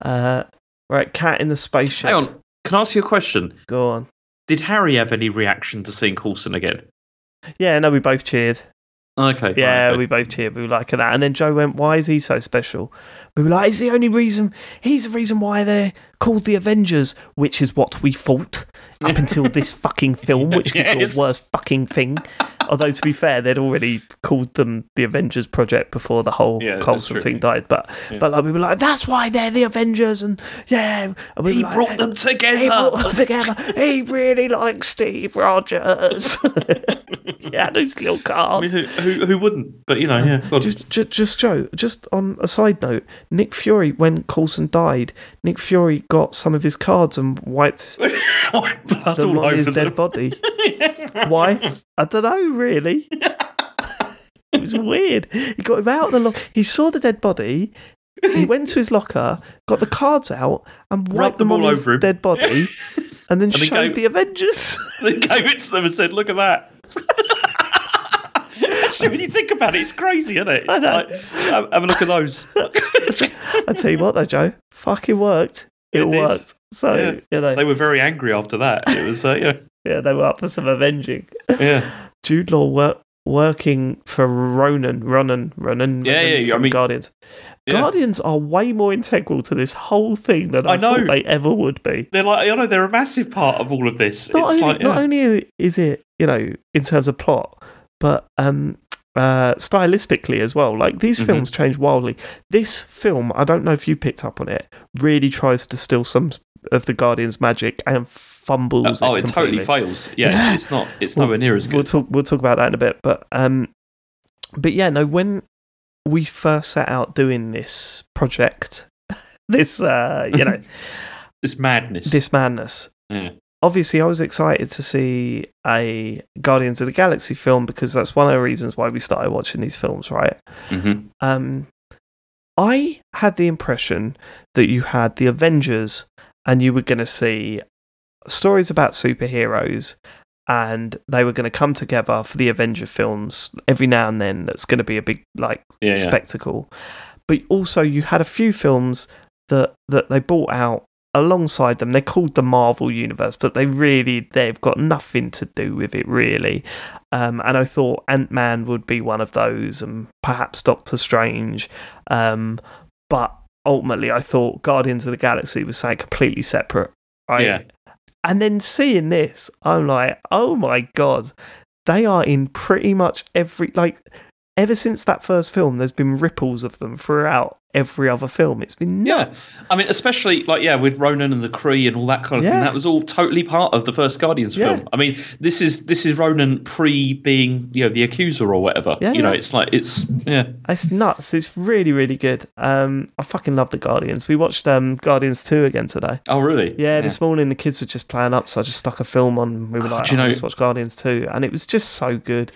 Uh, right, cat in the spaceship. Hang on. Can I ask you a question? Go on. Did Harry have any reaction to seeing Coulson again? Yeah, no, we both cheered. Okay. Yeah, right, okay. we both cheered. We were like that. And then Joe went, Why is he so special? We were like, He's the only reason, he's the reason why they're called the Avengers, which is what we thought up until this fucking film, which is Yes. your worst fucking thing. Although to be fair, they'd already called them the Avengers project before the whole Yeah, Coulson thing died. But Yeah. but like we were like, that's why they're the Avengers, and yeah, and we He like, brought them He together. brought them together. He really likes Steve Rogers. yeah, those little I cards. mean, who, who, who wouldn't? But you know, yeah. God. Just, just, just Joe. Just on a side note, Nick Fury, when Coulson died, Nick Fury got some of his cards and wiped blood them all on his them. dead body. Why? I don't know. Really, it was weird. He got him out of the locker. He saw the dead body. He went to his locker, got the cards out, and wiped Rubbed them them on all his over him. dead body, and then then showed gave- the Avengers. They gave it to them and said, "Look at that." Actually, when you think about it, it's crazy, isn't it? It's like, have, have a look at those. I tell you what, though, Joe, fucking worked. It, It worked. So Yeah. you know, they were very angry after that. It was, uh, yeah, yeah, they were up for some avenging. yeah. Jude Law wor- working for Ronan, Ronan, Ronan. Yeah, Ronan yeah, yeah, I mean- Guardians. Yeah. Guardians are way more integral to this whole thing than I, I know. thought they ever would be. They're like, you know, they're a massive part of all of this. Not it's only, like, not only is it, you know, in terms of plot, but um, uh, stylistically as well. Like these Mhm. films change wildly. This film, I don't know if you picked up on it, really tries to steal some of the Guardians' magic and fumbles. oh, it it totally fails. Yeah, Yeah. it's not. It's Well, nowhere near as good. We'll talk. We'll talk about that in a bit. But um, but yeah, no. When we first set out doing this project, this uh, you know, This madness. this madness. Yeah. Obviously, I was excited to see a Guardians of the Galaxy film because that's one of the reasons why we started watching these films, right? hmm Um, I had the impression that you had the Avengers and you were going to see stories about superheroes and they were going to come together for the Avenger films every now and then. That's going to be a big, like, Yeah, yeah. spectacle. But also, you had a few films that, that they brought out alongside them. They're called the Marvel Universe, but they really, they've got nothing to do with it, really. Um, and I thought Ant Man would be one of those, and perhaps Doctor Strange. Um, but ultimately, I thought Guardians of the Galaxy was something completely separate. Right? Yeah. And then seeing this, I'm like, oh my god, they are in pretty much every like. Ever since that first film, there's been ripples of them throughout every other film. It's been Yeah. nuts. I mean, especially like yeah, with Ronan and the Kree and all that kind of Yeah. thing. That was all totally part of the first Guardians Yeah. film. I mean, this is this is Ronan pre being you know the accuser or whatever. Yeah, you know, it's like it's yeah. It's nuts. It's really, really good. Um, I fucking love the Guardians. We watched um, Guardians 2 again today. Oh really? Yeah, this morning the kids were just playing up, so I just stuck a film on. We were like, do you oh, know- let's watch Guardians 2. And it was just so good.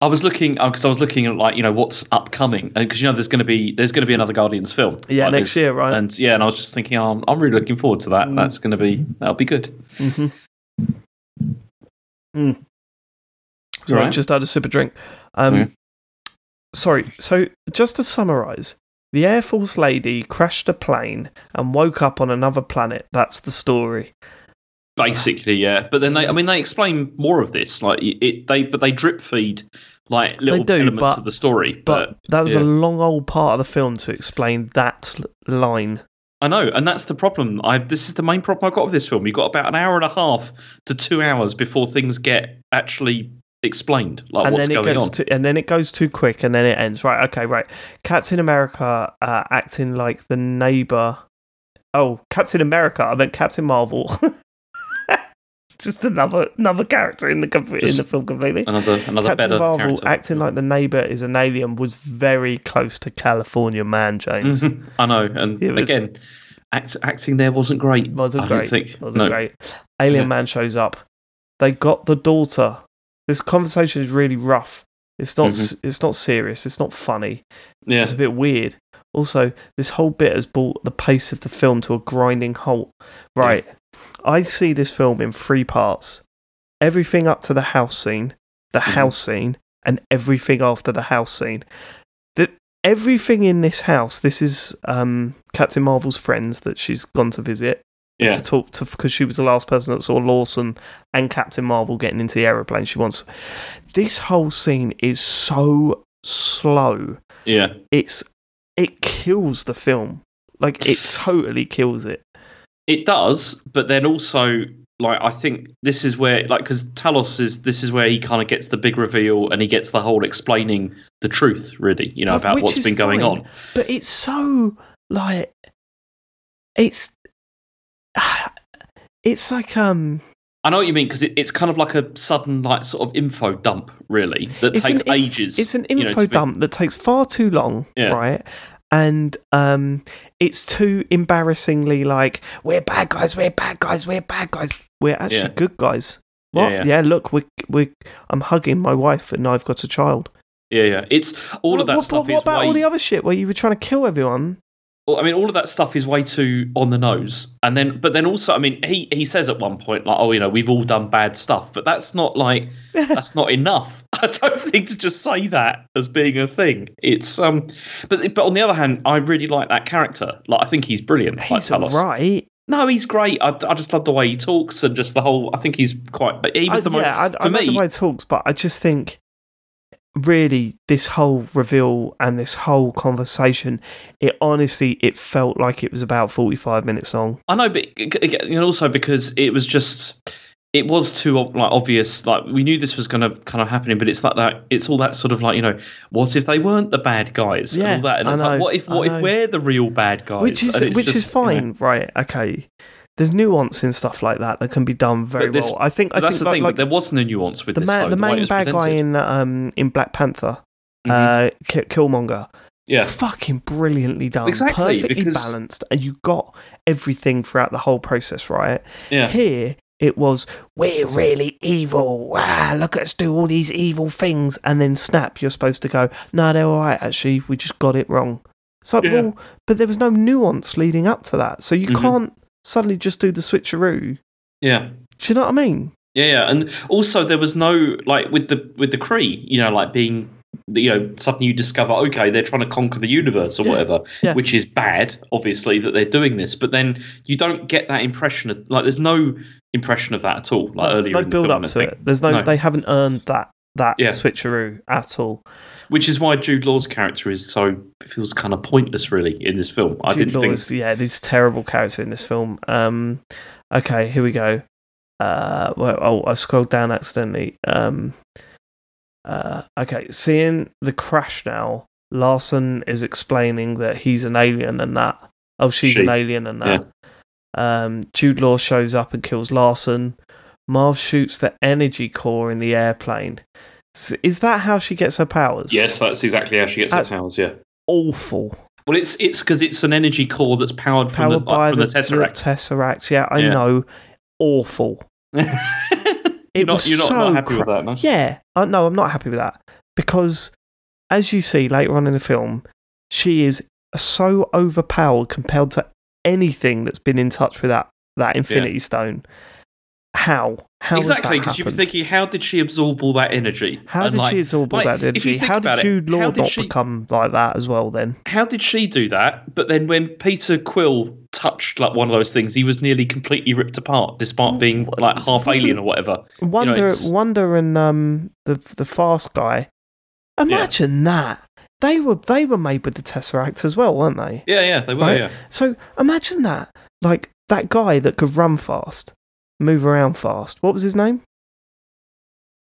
I was looking because I was looking at like you know what's upcoming because you know there's going to be there's going to be another Guardians film. Yeah, Like, next year, right? And yeah, and I was just thinking, oh, I'm, I'm really looking forward to that. Mm. That's going to be that'll be good. hmm Mm. Sorry, Right. just had a sip of drink. Um, Yeah. Sorry, so just to summarise, the Air Force lady crashed a plane and woke up on another planet. That's the story. Basically, yeah. But then they, I mean, they explain more of this. Like it, they, but they drip feed like little do, elements but- of the story. But, But, that was yeah. a long old part of the film to explain that line. I know, and that's the problem. I this is the main problem I got with this film. You got about an hour and a half to two hours before things get actually explained, like and what's then it going goes on. to, and then it goes too quick, and then it ends. Right? Okay, right. Captain America uh, acting like the neighbor. Oh, Captain America. I meant Captain Marvel. Just another another character in the in the film completely. another another Captain Marvel character. acting like the neighbor is an alien was very close to California Man, James. I know, and was- again, act, acting there wasn't great. Wasn't I great. think. Wasn't no. great. Alien Yeah. Man shows up. They got the daughter. This conversation is really rough. It's not. s It's not serious. It's not funny. It's Mm-hmm. Yeah, a bit weird. Also, this whole bit has brought the pace of the film to a grinding halt. Right. I see this film in three parts. Everything up to the house scene, the Mhm. house scene, and everything after the house scene. The, everything in this house, this is um, Captain Marvel's friends that she's gone to visit yeah, to talk to because she was the last person that saw Lawson and Captain Marvel getting into the aeroplane. She wants this whole scene is so slow. yeah. It's it kills the film. Like it totally kills it. It does, but then also like I think this is where like because Talos is this is where he kind of gets the big reveal and he gets the whole explaining the truth really you know But- about what's been going fine. on. but it's so like it's it's like um I know what you mean because it, it's kind of like a sudden like sort of info dump really that takes inf- ages. It's an you know, info be- dump that takes far too long, Yeah. right? And um, it's too embarrassingly like we're bad guys, we're bad guys, we're bad guys. We're actually Yeah. good guys. What? yeah. Yeah, look, we we I'm hugging my wife and I've got a child. Yeah, yeah. It's all what, of that what, stuff what, what about all the other shit where you were trying to kill everyone? I mean, all of that stuff is way too on the nose. And then, but then also, I mean, he he says at one point, like, oh, you know, we've all done bad stuff, but that's not like that's not enough. I don't think to just say that as being a thing. It's um, but but on the other hand, I really like that character. Like, I think he's brilliant. He's Talos. right. No, he's great. I, I just love the way he talks and just the whole. I think he's quite. He was I, the most yeah, I, I for like me. the way he talks, but I just think really this whole reveal and this whole conversation, it honestly it felt like it was about forty five minutes long. I know, but and also because it was just, it was too like obvious. Like we knew this was going to kind of happening, but it's like that. It's all that sort of like you know, what if they weren't the bad guys Yeah, and all that? And I it's like, know, what if what if we're the real bad guys? which is which just, is you know, fine, right? Okay. There's nuance in stuff like that that can be done very well. I think I that's think the like, thing. like there wasn't a nuance with the this. man, though, the it main bad guy in um in Black Panther, Mhm. uh, Ki- Killmonger, yeah, fucking brilliantly done, Exactly, perfectly balanced, and you got everything throughout the whole process, right? yeah, Here, it was, we're really evil. Wow, look at us do all these evil things. And then snap, you're supposed to go, no, they're all right, actually. We just got it wrong. It's like, Yeah. well, but there was no nuance leading up to that. So you Mhm. can't suddenly just do the switcheroo. yeah. Do you know what I mean? Yeah, yeah, and also there was no like with the with the Kree, you know, like being, you know, suddenly you discover okay they're trying to conquer the universe or Yeah, whatever, yeah. which is bad, obviously that they're doing this, but then you don't get that impression of like there's no impression of that at all. Like There's earlier no in the build film, up to it. There's no, No. they haven't earned that that Yeah. switcheroo at all. Which is why Jude Law's character is so feels kind of pointless, really, in this film. I Jude didn't Law think. is, yeah, this terrible character in this film. Um, okay, here we go. Uh, well, oh, I scrolled down accidentally. Um, uh, okay, seeing the crash now, Lawson is explaining that he's an alien and that. Oh, she's She. an alien and that. Um, Jude Law shows up and kills Lawson. Marv shoots the energy core in the airplane. Is that how she gets her powers? Yes, that's exactly how she gets That's- her powers. Yeah. Awful. Well, it's it's because it's an energy core that's powered from Powered the by from the, the, Tesseract. Tesseract. Yeah, I Yeah. know. Awful. you're It not, was you're not, so not happy with that, no? Yeah, uh, no, I'm not happy with that because, as you see later on in the film, she is so overpowered compared to anything that's been in touch with that that Infinity Stone. How? How exactly, because you're thinking, how did she absorb all that energy? How And, did like, she absorb all like, that energy? How did Jude Law did not she- become like that as well? Then How did she do that? But then when Peter Quill touched like one of those things, he was nearly completely ripped apart, despite being like half Wasn't- alien or whatever. Wanda, it's- Wanda, and um the the fast guy. Imagine that they were they were made with the Tesseract as well, weren't they? Yeah, yeah, they were. Right. Yeah, So imagine that, like that guy that could run fast, move around fast. What was his name?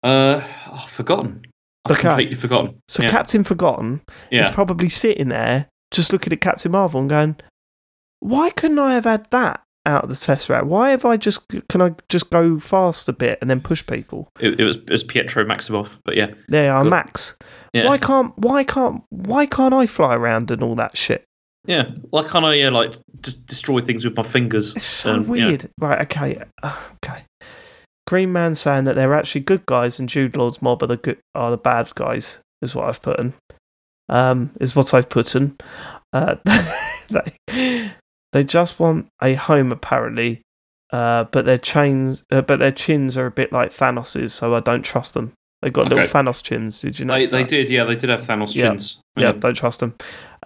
uh, I've forgotten. I've Okay. completely forgotten. So yeah. Captain Forgotten is probably sitting there just looking at Captain Marvel and going, "Why couldn't I have had that out of the test Tesseract? Why have I just can I just go fast a bit and then push people?" it, it was it was Pietro Maximoff, but yeah, There, I'm Max. yeah, Why can't why can't why can't I fly around and all that shit? Yeah. Why can't I yeah like just destroy things with my fingers? It's so Um, yeah. weird. Right, okay. Uh, okay. Green Man saying that they're actually good guys and Jude Law's mob are the good are the bad guys is what I've put in. Um is what I've put in. Uh, they, they just want a home apparently. Uh, but their chains uh, but their chins are a bit like Thanos's, so I don't trust them. They've got little Okay. Thanos chins. Did you know? They, they did, yeah, they did have Thanos Yeah. chins. Yeah, don't trust them.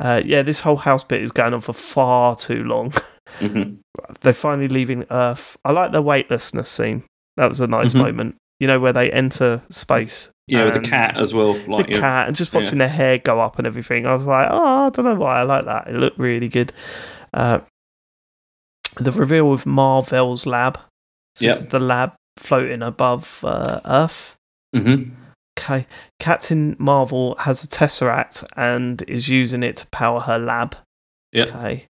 Uh, yeah, this whole house bit is going on for far too long. hmm they're finally leaving Earth. I like the weightlessness scene. That was a nice Mhm. moment. You know where they enter space. Yeah, with the cat as well. Like, the yeah. cat, and just watching their hair go up and everything. I was like, oh, I don't know why I like that. It looked really good. Uh, the reveal of Marvel's lab. So This is the lab floating above uh, Earth. Mm-hmm. Okay. Captain Marvel has a Tesseract and is using it to power her lab. Yeah. Okay.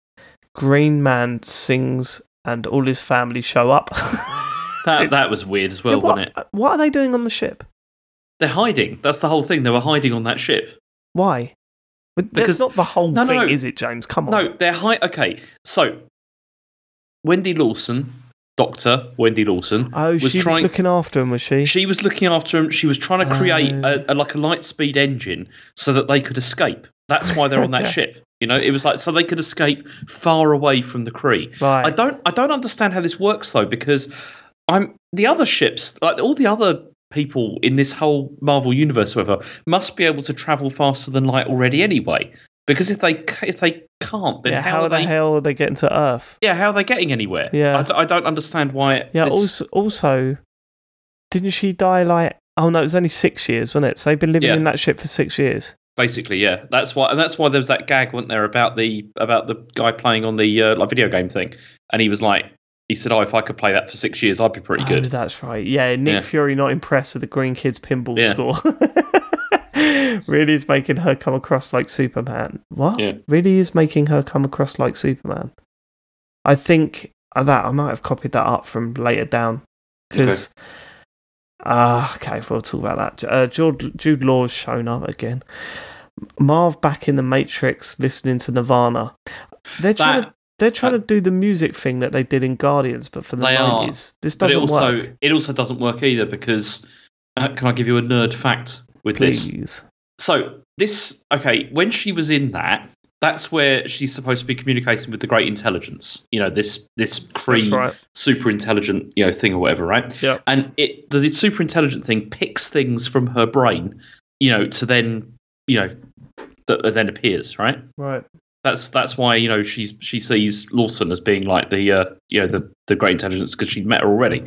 Green Man sings and all his family show up. That that was weird as well, Yeah, what, wasn't it? what are they doing on the ship? They're hiding. That's the whole thing. They were hiding on that ship. Why? But Because- That's not the whole No, no, thing, no. is it, James? Come on. No, they're high. Okay, so Wendy Lawson, Doctor Wendy Lawson, Oh, was she trying. was looking after him, was she? she was looking after him. She was trying to create Oh. a, a like a light speed engine so that they could escape. That's why they're on that ship. You know, it was like so they could escape far away from the Kree. right. I don't I don't understand how this works though because I'm the other ships like all the other people in this whole Marvel universe whatever must be able to travel faster than light already anyway because if they if they can't then yeah, how, how, are the they hell are they getting to Earth? yeah how are they getting anywhere Yeah. I, d- I don't understand why Yeah, this- also, also, didn't she die like. Oh, no, it was only six years, wasn't it? So they've been living Yeah. in that ship for six years. basically yeah that's why and that's why there was that gag wasn't there about the about the guy playing on the uh, like video game thing and he was like he said oh if I could play that for six years I'd be pretty Oh, good that's right. Yeah, Nick Yeah. Fury not impressed with the Green Kids pinball Yeah. score. really is making her come across like Superman. What? Yeah. Really is making her come across like Superman. I think uh, that I might have copied that up from later down because. Ah, okay, we'll talk about that. Uh, Jude, Jude Law's shown up again. Marv back in the Matrix, listening to Nirvana. They're trying That- to they're trying to do the music thing that they did in Guardians, but for the nineties. This but it doesn't also work. it also doesn't work either because uh, can I give you a nerd fact with this So this okay, when she was in that, that's where she's supposed to be communicating with the great intelligence. You know, this this Kree right. super intelligent, you know, thing or whatever, right? Yeah. And it the, the super intelligent thing picks things from her brain, you know, to then you know that then appears, right? Right. That's that's why you know she's she sees Lawson as being like the uh, you know the the great intelligence because she'd met her already.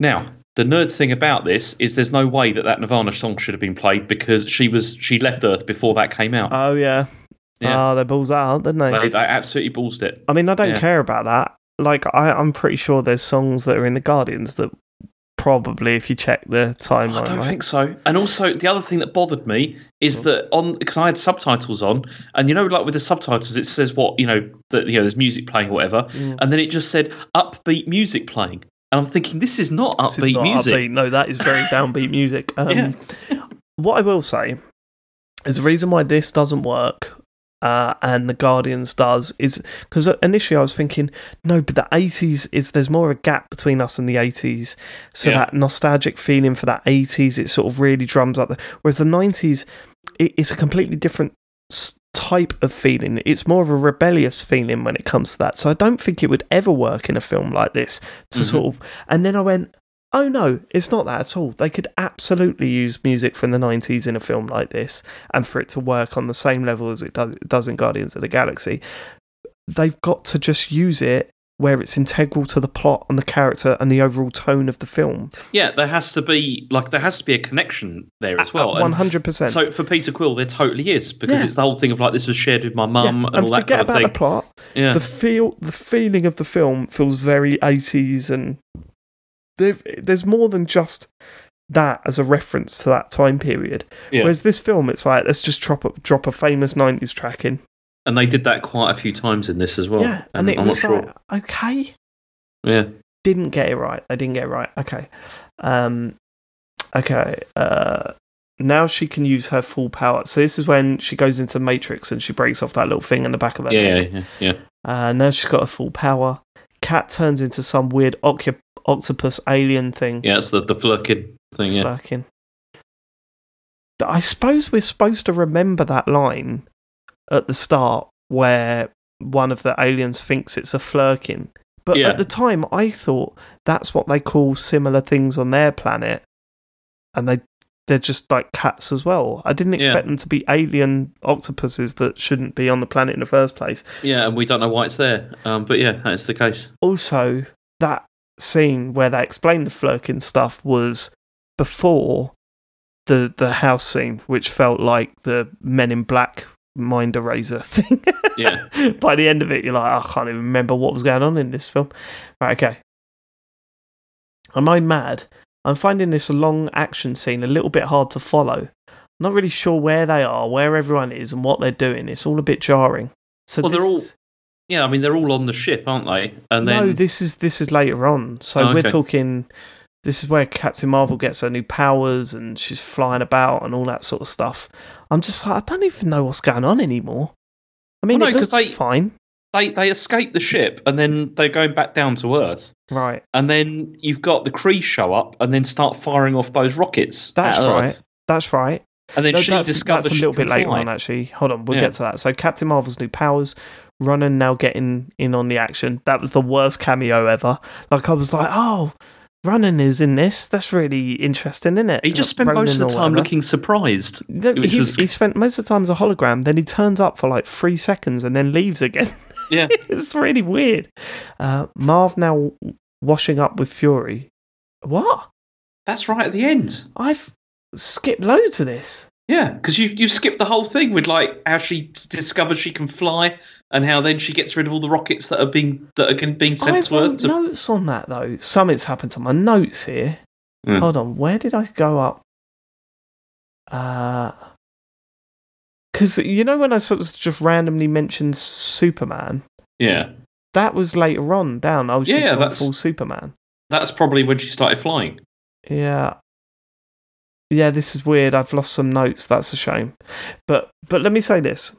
Now the nerd thing about this is there's no way that that Nirvana song should have been played because she was she left Earth before that came out. Oh yeah. Yeah. Oh, they balls out, didn't they? they, they absolutely ballsed it. I mean, I don't Yeah. care about that. Like, I, I'm pretty sure there's songs that are in the Guardians that probably, if you check the timeline, I don't right? think so. And also, the other thing that bothered me is that on because I had subtitles on, and you know, like with the subtitles, it says what you know that you know there's music playing or whatever, Mm. and then it just said upbeat music playing, and I'm thinking this is not This is upbeat not music. upbeat. No, that is very downbeat music. Um, Yeah. What I will say is the reason why this doesn't work uh, and the Guardians does is because initially I was thinking, no, but the 80s is there's more of a gap between us and the 80s. So Yeah. that nostalgic feeling for that 80s, it sort of really drums up. The, whereas the 90s, it, it's a completely different type of feeling. It's more of a rebellious feeling when it comes to that. So I don't think it would ever work in a film like this to Mhm. sort of. And then I went, oh no, it's not that at all. They could absolutely use music from the 90s in a film like this and for it to work on the same level as it does, it does in Guardians of the Galaxy. They've got to just use it where it's integral to the plot and the character and the overall tone of the film. Yeah, there has to be like there has to be a connection there as well. Hundred percent. so for Peter Quill, there totally is because Yeah. it's the whole thing of like this was shared with my mum and, and all that kind of thing. Forget about the plot. yeah, The feel, the feeling of the film feels very eighties, and there, there's more than just that as a reference to that time period. yeah. Whereas this film, it's like let's just drop a, drop a famous '90s track in. And they did that quite a few times in this as well. yeah, and it I'm was not like sure. okay, Yeah, didn't get it right. They didn't get it right. Okay, um, okay. Uh, now she can use her full power. So this is when she goes into Matrix and she breaks off that little thing in the back of her yeah, neck. yeah, yeah, yeah. Uh, now she's got her full power. Cat turns into some weird ocu- octopus alien thing. Yeah, it's the the Flerken thing. Yeah, Fucking. I suppose we're supposed to remember that line at the start where one of the aliens thinks it's a Flerken. But Yeah. at the time, I thought that's what they call similar things on their planet, and they they're just like cats as well. I didn't Yeah. expect them to be alien octopuses that shouldn't be on the planet in the first place. yeah, and we don't know why it's there. Um, but yeah, that's the case. also that scene where they explained the Flerken stuff was before the the house scene, which felt like the Men in Black mind eraser thing. Yeah. By the end of it, you're like, oh, I can't even remember what was going on in this film. Right, okay. Am I mad? I'm finding this long action scene a little bit hard to follow. not really sure where they are, where everyone is, and what they're doing. It's all a bit jarring. So Well, they're all- Yeah, I mean they're all on the ship, aren't they? And then no, this is this is later on. So Oh, we're talking. This is where Captain Marvel gets her new powers and she's flying about and all that sort of stuff. I'm just like, I don't even know what's going on anymore. I mean, Well, it no, looks 'cause they- fine, they they escape the ship, and then they're going back down to Earth. right? And then you've got the Kree show up and then start firing off those rockets. That's at Earth. right. That's right. And then No, she that's, discovers that's a little bit later fly. on, actually. Hold on, we'll Yeah. get to that. So, Captain Marvel's new powers, Ronan now getting in on the action. That was the worst cameo ever. Like, I was like, oh, Ronan is in this. That's really interesting, isn't it? He just spent Ronan most of the time looking surprised. He, was- he spent most of the time as a hologram, then he turns up for like three seconds and then leaves again. Yeah. it's really weird. Uh, Marv now washing up with Fury. What? That's right at the end. I've skipped loads of this. Yeah, because you you skipped the whole thing with like how she discovers she can fly and how then she gets rid of all the rockets that are being that are being sent I've to Earth. To, notes on that though. Something's happened to my notes here. Hmm. Hold on, where did I go up? Uh, because you know when I sort of just randomly mentioned Superman, yeah, that was later on down. I was Yeah, just yeah, going that's- full Superman. that's probably when she started flying. Yeah. Yeah, this is weird. I've lost some notes. That's a shame. But but let me say this.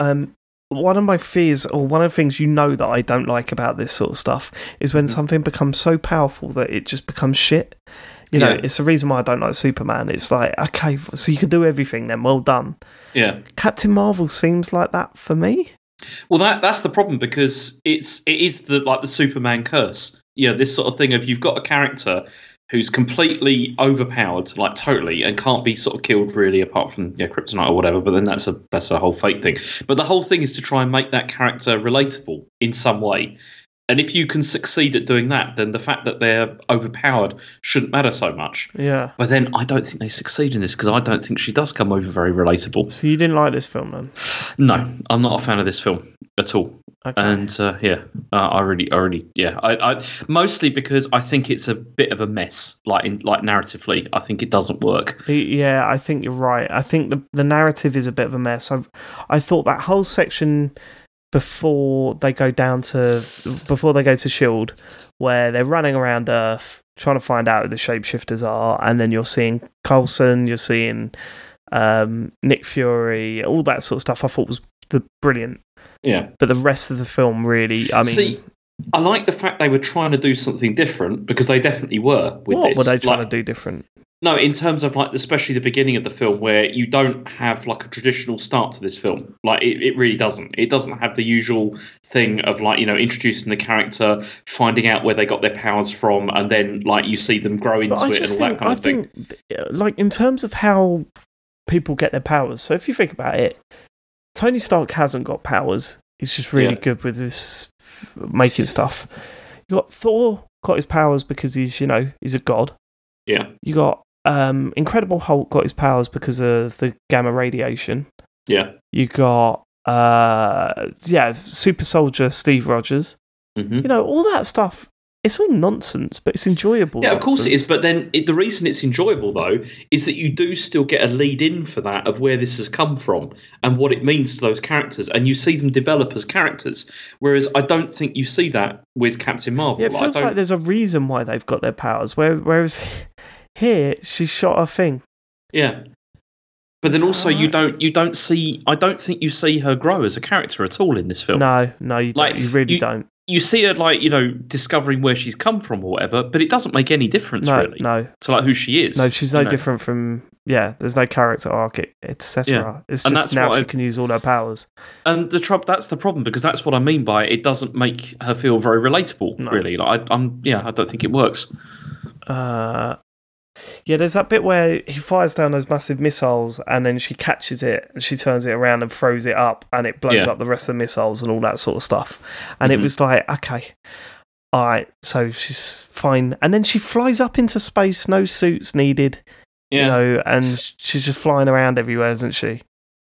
Um one of my fears or one of the things you know that I don't like about this sort of stuff is when Mhm. something becomes so powerful that it just becomes shit. You know, Yeah. it's the reason why I don't like Superman. It's like, okay, so you can do everything then, well done. Yeah. Captain Marvel seems like that for me. Well, that that's the problem because it's it is the like the Superman curse. Yeah, this sort of thing of you've got a character who's completely overpowered, like totally, and can't be sort of killed really, apart from yeah, kryptonite or whatever. But then that's a that's a whole fake thing. But the whole thing is to try and make that character relatable in some way. And if you can succeed at doing that, then the fact that they're overpowered shouldn't matter so much. Yeah. But then I don't think they succeed in this because I don't think she does come over very relatable. So you didn't like this film then? No, I'm not a fan of this film at all. Okay. And uh, yeah, uh, I really, I really, yeah, I, I mostly because I think it's a bit of a mess, like in like narratively. I think it doesn't work. Yeah, I think you're right. I think the the narrative is a bit of a mess. I I thought that whole section before they go down to before they go to Shield, where they're running around Earth trying to find out who the shapeshifters are, and then you're seeing Coulson, you're seeing um, Nick Fury, all that sort of stuff. I thought was the brilliant, Yeah. but the rest of the film really, I mean, See, I like the fact they were trying to do something different because they definitely were with what this. were they trying Like- to do different? No, in terms of like, especially the beginning of the film, where you don't have like a traditional start to this film. Like, it, it really doesn't. It doesn't have the usual thing of like, you know, introducing the character, finding out where they got their powers from, and then like you see them grow into it and all think, that kind I of thing. think, uh, like in terms of how people get their powers. So if you think about it, Tony Stark hasn't got powers. He's just really Yeah. good with this making stuff. You got Thor got his powers because he's you know he's a god. Yeah. You got um, Incredible Hulk got his powers because of the gamma radiation. Yeah. You got uh, yeah, Super Soldier Steve Rogers. hmm You know all that stuff. It's all nonsense, but it's enjoyable. Yeah, of course it is. But then it, the reason it's enjoyable, though, is that you do still get a lead in for that of where this has come from and what it means to those characters, and you see them develop as characters. Whereas I don't think you see that with Captain Marvel. Yeah, it feels don't- like there's a reason why they've got their powers. Where, whereas here, she shot a thing. yeah. But then also you don't you don't see I don't think you see her grow as a character at all in this film. No, no, you, Like, don't, you really you- don't. You see her like you know discovering where she's come from or whatever, but it doesn't make any difference No, really no, to like who she is. no. She's no know. different from. Yeah, there's no character arc, etc. Yeah. It's And just that's now she I- can use all her powers. And the trouble that's the problem because that's what I mean by it doesn't make her feel very relatable. No. Really, like I, I'm yeah, I don't think it works. Uh, yeah, there's that bit where he fires down those massive missiles, and then she catches it, and she turns it around and throws it up, and it blows Yeah. up the rest of the missiles and all that sort of stuff. And Mhm. it was like, okay, all right, so she's fine, and then she flies up into space, no suits needed, Yeah, you know, and she's just flying around everywhere, isn't she?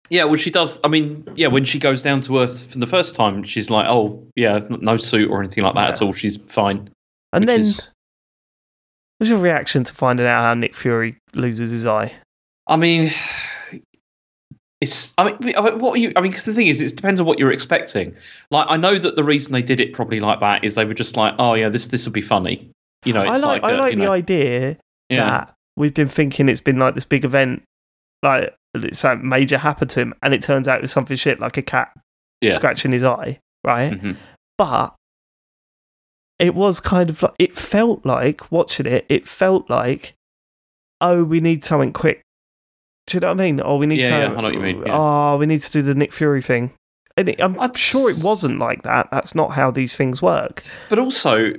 yeah. Well, she does. I mean, yeah, when she goes down to Earth for the first time, she's like, oh yeah, no suit or anything like that at all. She's fine. And then, is- what's your reaction to finding out how Nick Fury loses his eye? I mean, it's. I mean, I mean, what are you? I mean, because the thing is, it depends on what you're expecting. Like, I know that the reason they did it probably like that is they were just like, oh yeah, this this will be funny. You know, it's I like, I a- like the know, idea yeah, that we've been thinking it's been like this big event, like it's something major happened to him, and it turns out it was something shit like a cat Yeah. scratching his eye, right? Mhm. But it was kind of like it felt like watching it. It felt like, oh, we need something quick. Do you know what I mean? Oh, we need Yeah, yeah, something. I know what you mean, yeah. Oh, we need to do the Nick Fury thing. And it, I'm I'd sure it wasn't like that. That's not how these things work. But also,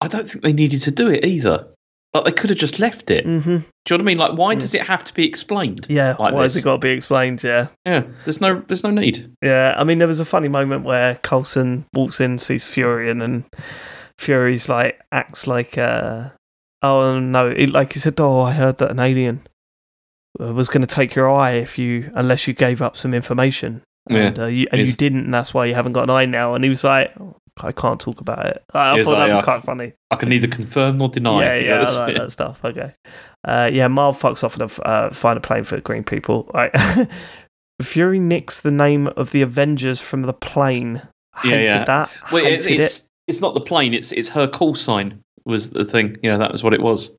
I don't think they needed to do it either. Like they could have just left it. hmm Do you know what I mean? Like, why Mm. does it have to be explained? Yeah. Like why has it got to be explained? Yeah. Yeah, there's no, there's no need. Yeah, I mean, there was a funny moment where Coulson walks in, sees Fury, and then Fury's like acts like, uh, oh no, he, like he said, oh, I heard that an alien uh, was going to take your eye if you, unless you gave up some information, Yeah, and, uh, you, and you didn't, and that's why you haven't got an eye now. And he was like, oh, I can't talk about it. I, I thought that was "Yeah, quite funny. I can neither confirm nor deny. Yeah, yeah, I like that stuff. Okay. Uh, yeah, Marv fucks off and uh, find a plane for green people. Right. Fury nicks the name of the Avengers from the plane. Yeah, Hated yeah. that. Well, it's, Hated it's it's not the plane. It's it's her call sign was the thing. You know, that was what it was.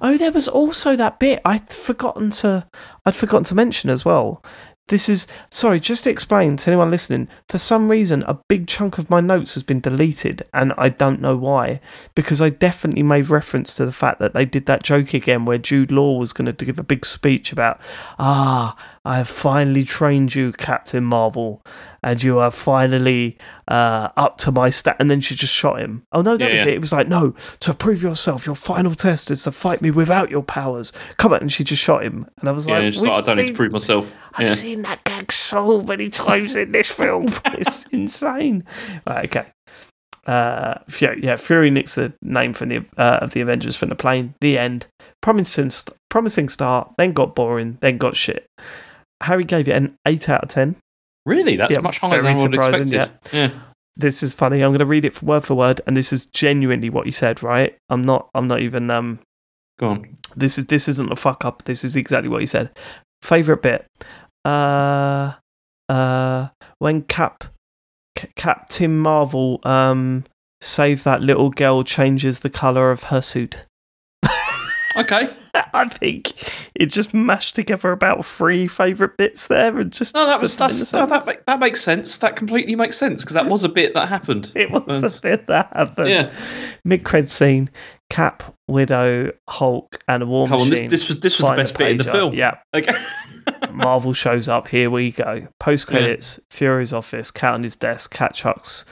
Oh, there was also that bit I'd forgotten to. I'd forgotten to mention as well. This is sorry. Just to explain to anyone listening, for some reason, a big chunk of my notes has been deleted, and I don't know why. Because I definitely made reference to the fact that they did that joke again, where Jude Law was going to give a big speech about, ah, I have finally trained you, Captain Marvel, and you are finally uh, up to my stat. And then she just shot him. Oh no, that Yeah, was yeah. it. It was like, no, to prove yourself, your final test is to fight me without your powers. Come on, and she just shot him. And I was Yeah, like, just like, I don't need to prove myself. I've Yeah. seen that gag so many times in this film. it's insane. Right, okay. Uh, Fury, yeah, Fury nicks the name from the uh, of the Avengers from the plane. The end. Promising, st- promising start. Then got boring. Then got shit. Harry gave it an eight out of ten. Really, that's Yeah, much higher than I would expected. Yeah. This is funny. I'm going to read it for word for word, and this is genuinely what he said. Right? I'm not. I'm not even. Um. Go on. This is this isn't a fuck up. This is exactly what he said. Favorite bit. Uh. Uh. When Cap. C- Captain Marvel. Um. Save that little girl changes the color of her suit. Okay. I think it just mashed together about three favorite bits there, and just No, that was that's no, that sentence. ma- that makes sense. That completely makes sense because that was a bit that happened. It was And- a bit that happened. Yeah. Mid cred scene, Cap, Widow, Hulk, and a War Come on, this, this was this was the best bit in the film. Yeah. Okay. Marvel shows up. Here we go. Post credits. Fury's office. Cat on his desk. Cat chucks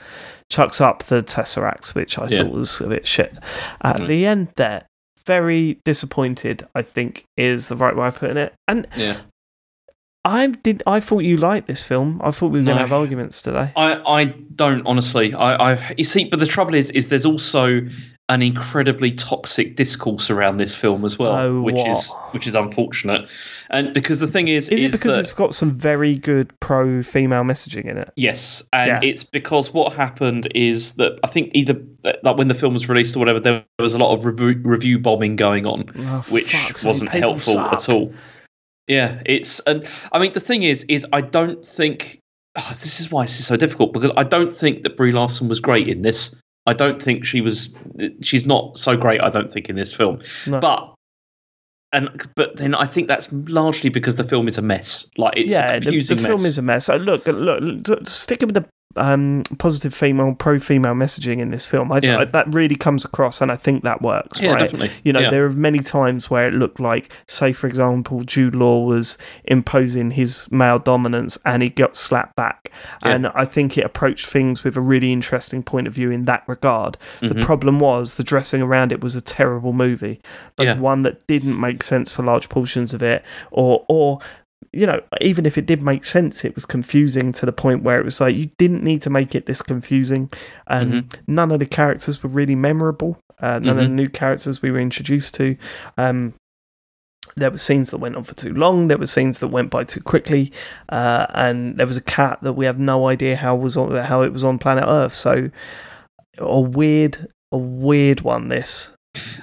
chucks up the Tesseract, which I Yeah. thought was a bit shit. At Mhm. the end, there, very disappointed. I think is the right way of putting it. And Yeah. I did. I thought you liked this film. I thought we were going to have arguments today. I, I don't honestly. I, I've you see, but the trouble is, is there's also an incredibly toxic discourse around this film as well, Oh, which what? is which is unfortunate. And because the thing is, Is it is because that, it's got some very good pro female messaging in it? Yes, and Yeah. it's because what happened is that I think either like when the film was released or whatever, there was a lot of review, review bombing going on, Oh, which wasn't helpful suck. at all. Yeah, it's and I mean the thing is, is I don't think oh, this is why this is so difficult because I don't think that Brie Larson was great in this. I don't think she was. She's not so great. I don't think in this film, No. but. And but then I think that's largely because the film is a mess. Like it's yeah, a the, confusing the film is a mess. Look, look, look, sticking with the um, positive female, pro female messaging in this film, I, Yeah. I, that really comes across, and I think that works. yeah, right? definitely. You know, yeah. there are many times where it looked like, say, for example, Jude Law was imposing his male dominance and he got slapped back. Yeah. And I think it approached things with a really interesting point of view in that regard. The Mhm. problem was the dressing around it was a terrible movie, like one that didn't make sense for large portions of it, or or you know, even if it did make sense, it was confusing to the point where it was like you didn't need to make it this confusing. And Mm-hmm. none of the characters were really memorable. Uh, none of the Mhm. new characters we were introduced to. Um, there were scenes that went on for too long. There were scenes that went by too quickly, uh, and there was a cat that we have no idea how was on how it was on planet Earth. So, or weird a weird one. This.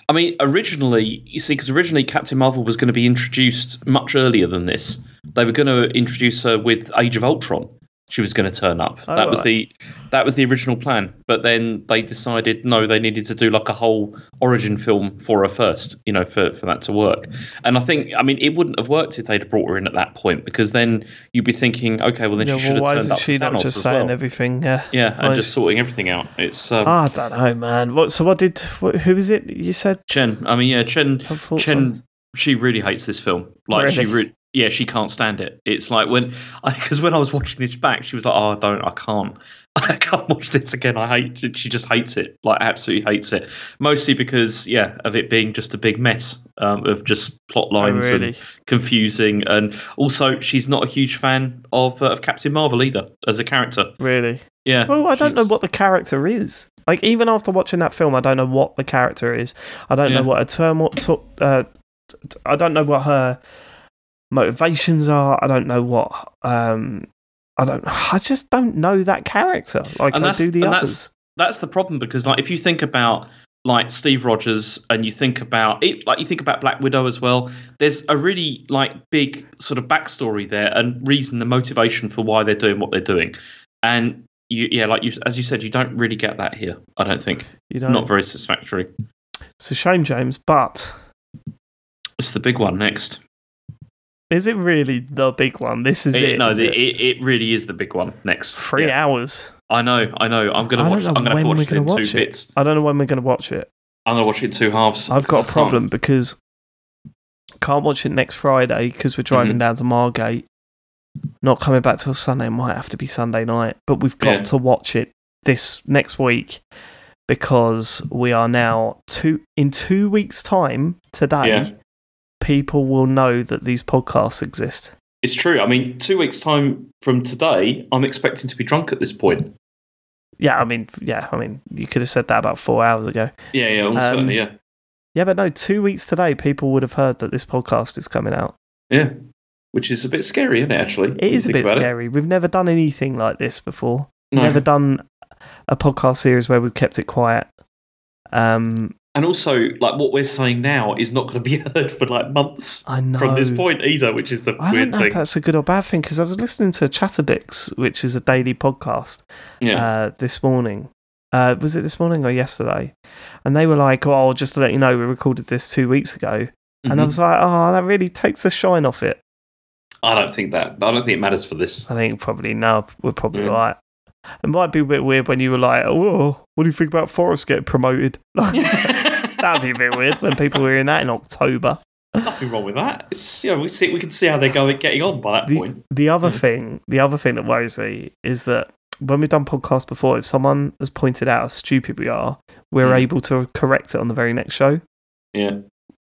I mean, originally, you see, because originally Captain Marvel was going to be introduced much earlier than this. They were going to introduce her with Age of Ultron. She was going to turn up. Oh, that was right. the that was the original plan. But then they decided no, they needed to do like a whole origin film for her first, you know, for, for that to work. And I think, I mean, it wouldn't have worked if they'd have brought her in at that point because then you'd be thinking, okay, well then Yeah, she should well, have turned isn't up. she not just saying well. everything? Yeah. Yeah, and Why just sorting everything out. It's um, I don't know, man. What? So what did? What, who is it? You said. Chen. I mean, yeah, Chen. Chen, she really hates this film. Like she, Really? re- yeah, she can't stand it. It's like when, because when I was watching this back, she was like, "Oh, I don't, I can't, I can't watch this again. I hate." She just hates it, like absolutely hates it. Mostly because, yeah, of it being just a big mess um, of just plot Oh, lines really? and confusing, and also she's not a huge fan of uh, of Captain Marvel either as a character. Really? Yeah. Well, I don't know what the character is. Like even after watching that film, I don't know what the character is. I don't know what her term. What to, uh, t- I don't know what her motivations are. I don't know what. Um, I don't. I just don't know that character like and I do the and others. That's, that's the problem because like if you think about like Steve Rogers and you think about it, like you think about Black Widow as well, there's a really like big sort of backstory there and reason, the motivation for why they're doing what they're doing, and you, yeah, like you as you said, you don't really get that here. I don't think You don't. not very satisfactory. It's a shame, James. But It's the big one next. Is it really the big one? This is it. It- no, is it? it, it really is the big one next. Three Yeah. hours. I know, I know. I'm gonna I watch. I'm gonna have to watch it in gonna two watch it. bits. I don't know when we're going to watch it. I'm gonna watch it in two halves. I've got a I can't- problem because can't watch it next Friday because we're driving Mhm. down to Margate. Not coming back till Sunday. It might have to be Sunday night, but we've got Yeah. to watch it this next week because we are now two in two weeks' time today. Yeah. People will know that these podcasts exist. It's true. I mean, two weeks' time from today, I'm expecting to be drunk at this point. Yeah, I mean, yeah, I mean, you could have said that about four hours ago. Yeah, yeah, almost Um, certainly, yeah. Yeah, but no, two weeks today, people would have heard that this podcast is coming out. Yeah. Which is a bit scary, isn't it, actually? It is a bit about it. scary. We've never done anything like this before. No. Never done a podcast series where we've kept it quiet. Um, And also, like, what we're saying now is not going to be heard for, like, months I know. from this point either, which is the I don't weird know if that's a good or bad thing because I was listening to Chatterbix, which is a daily podcast, Yeah. uh, this morning. Uh, was it this morning or yesterday? And they were like, "Oh, just to let you know, we recorded this two weeks ago." And I Mhm. was like, "Oh, that really takes the shine off it." I don't think that. I don't think it matters for this. I think probably no, we're probably Yeah. right. It might be a bit weird when you were like, "Oh, what do you think about Forrest getting promoted?" That'd be a bit weird when people were in that in October. Nothing wrong with that. It's, you know, we see, we can see how they're going, getting on by that The, point. the other thing, the other thing that worries me is that when we've done podcasts before, if someone has pointed out how stupid we are, we're Mm. able to correct it on the very next show. Yeah.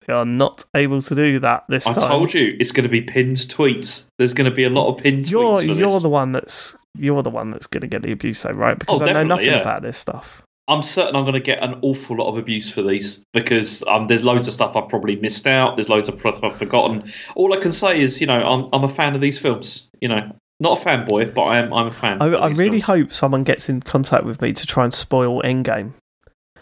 We are not able to do that this I time. I told you it's going to be pinned tweets. There's going to be a lot of pinned You're tweets. For you're this. the one that's you're the one that's going to get the abuse, though, right? Because Oh, I know nothing yeah. about this stuff. I'm certain I'm going to get an awful lot of abuse for these because um, there's loads of stuff I've probably missed out. There's loads of stuff I've forgotten. All I can say is, you know, I'm, I'm a fan of these films. You know, not a fanboy, but I am. I'm a fan. I, I really films. hope someone gets in contact with me to try and spoil Endgame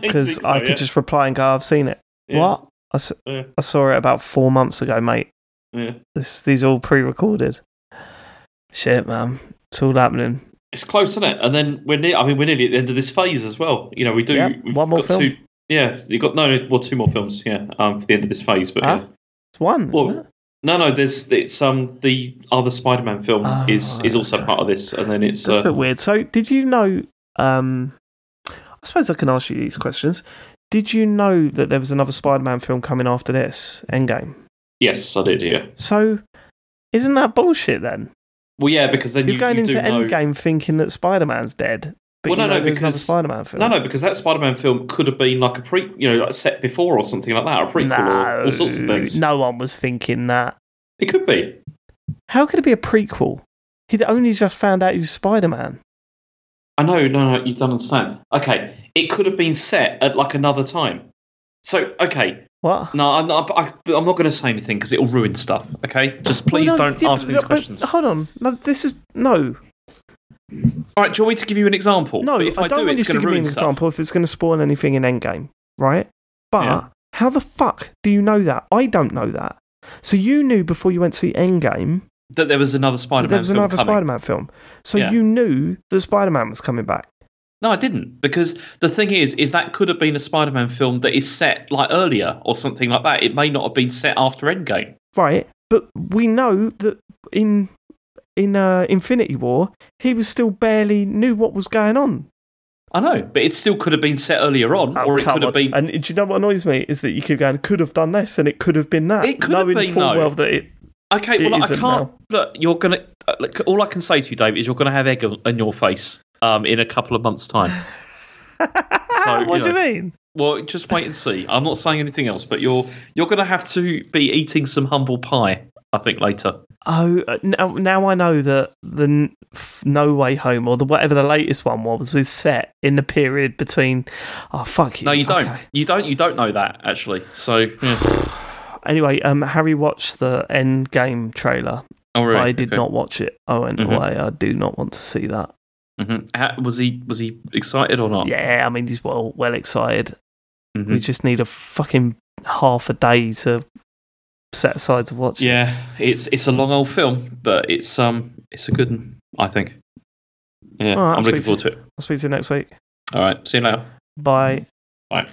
because think so, I could yeah. just reply and go, "I've seen it." Yeah, What? I, Yeah. I saw it about four months ago, mate. Yeah. This, these are all pre-recorded. Shit, man, it's all happening. It's close, isn't it? And then we're near. I mean, we're nearly at the end of this phase as well. You know, we do. We've one more got film. Two, yeah, you got no, no, well, two more films. Yeah, um, for the end of this phase. But Huh? yeah. It's one. Well, no, no, there's it's um the other Spider-Man film Oh, is is also part of this, and then it's That's a uh, bit weird. So, did you know? Um, I suppose I can ask you these questions. Did you know that there was another Spider-Man film coming after this Endgame? yes, I did. Yeah. So, isn't that bullshit then? Well, yeah, because then You're you, going you into do know. Endgame thinking that Spider-Man's dead, but Well, you no, no, because- Spider-Man film. No, no, because that Spider-Man film could have been like a pre, you know, like set before or something like that, a prequel or all sorts of things. No one was thinking that. It could be. How could it be a prequel? He'd only just found out he was Spider-Man. I know, no, no, you don't understand. Okay, it could have been set at like another time. So, okay, What? no, I'm not, I, I'm not going to say anything because it'll ruin stuff. Okay, just please Well, no, don't yeah, ask me these questions. Hold on. No, this is no. All right, do you want me to give you an example? No, if I, I, don't do, want you to give me an stuff. example if it's going to spoil anything in Endgame, right? But Yeah. how the fuck do you know that? I don't know that. So you knew before you went to see Endgame That there was another Spider-Man there was film another coming. Spider-Man film. So Yeah. you knew that Spider-Man was coming back. No, I didn't because the thing is, is that could have been a Spider-Man film that is set like earlier or something like that. It may not have been set after Endgame. Right, but we know that in in uh, Infinity War, he was still barely knew what was going on. I know, but it still could have been set earlier on, Oh, or it could have been. And do you know what annoys me is that you keep going, could have done this, and it could have been that. It could have been, full no. well that it. Okay, well, I can't. now. Look, you're gonna. uh, Look, all I can say to you, Dave, is you're gonna have egg on on your face um, in a couple of months' time. So, what you do you mean? well, just wait and see. I'm not saying anything else, but you're you're gonna have to be eating some humble pie. I think later. Oh, uh, now, now I know that the No Way Home or the whatever the latest one was was set in the period between. Oh fuck you! No, you don't. Okay. You don't. You don't know that actually. So, yeah. Anyway, um, Harry watched the End Game trailer. oh, really? I did Okay. not watch it. I went Mhm. away. I do not want to see that. Mhm. How, was he was he excited or not? Yeah, I mean he's well well excited. Mhm. We just need a fucking half a day to set aside to watch. Yeah, it's it's a long old film, but it's um it's a good one, I think. Yeah, right, I'm I'll looking forward to it. I'll speak to you next week. All right, see you later. Bye. Bye.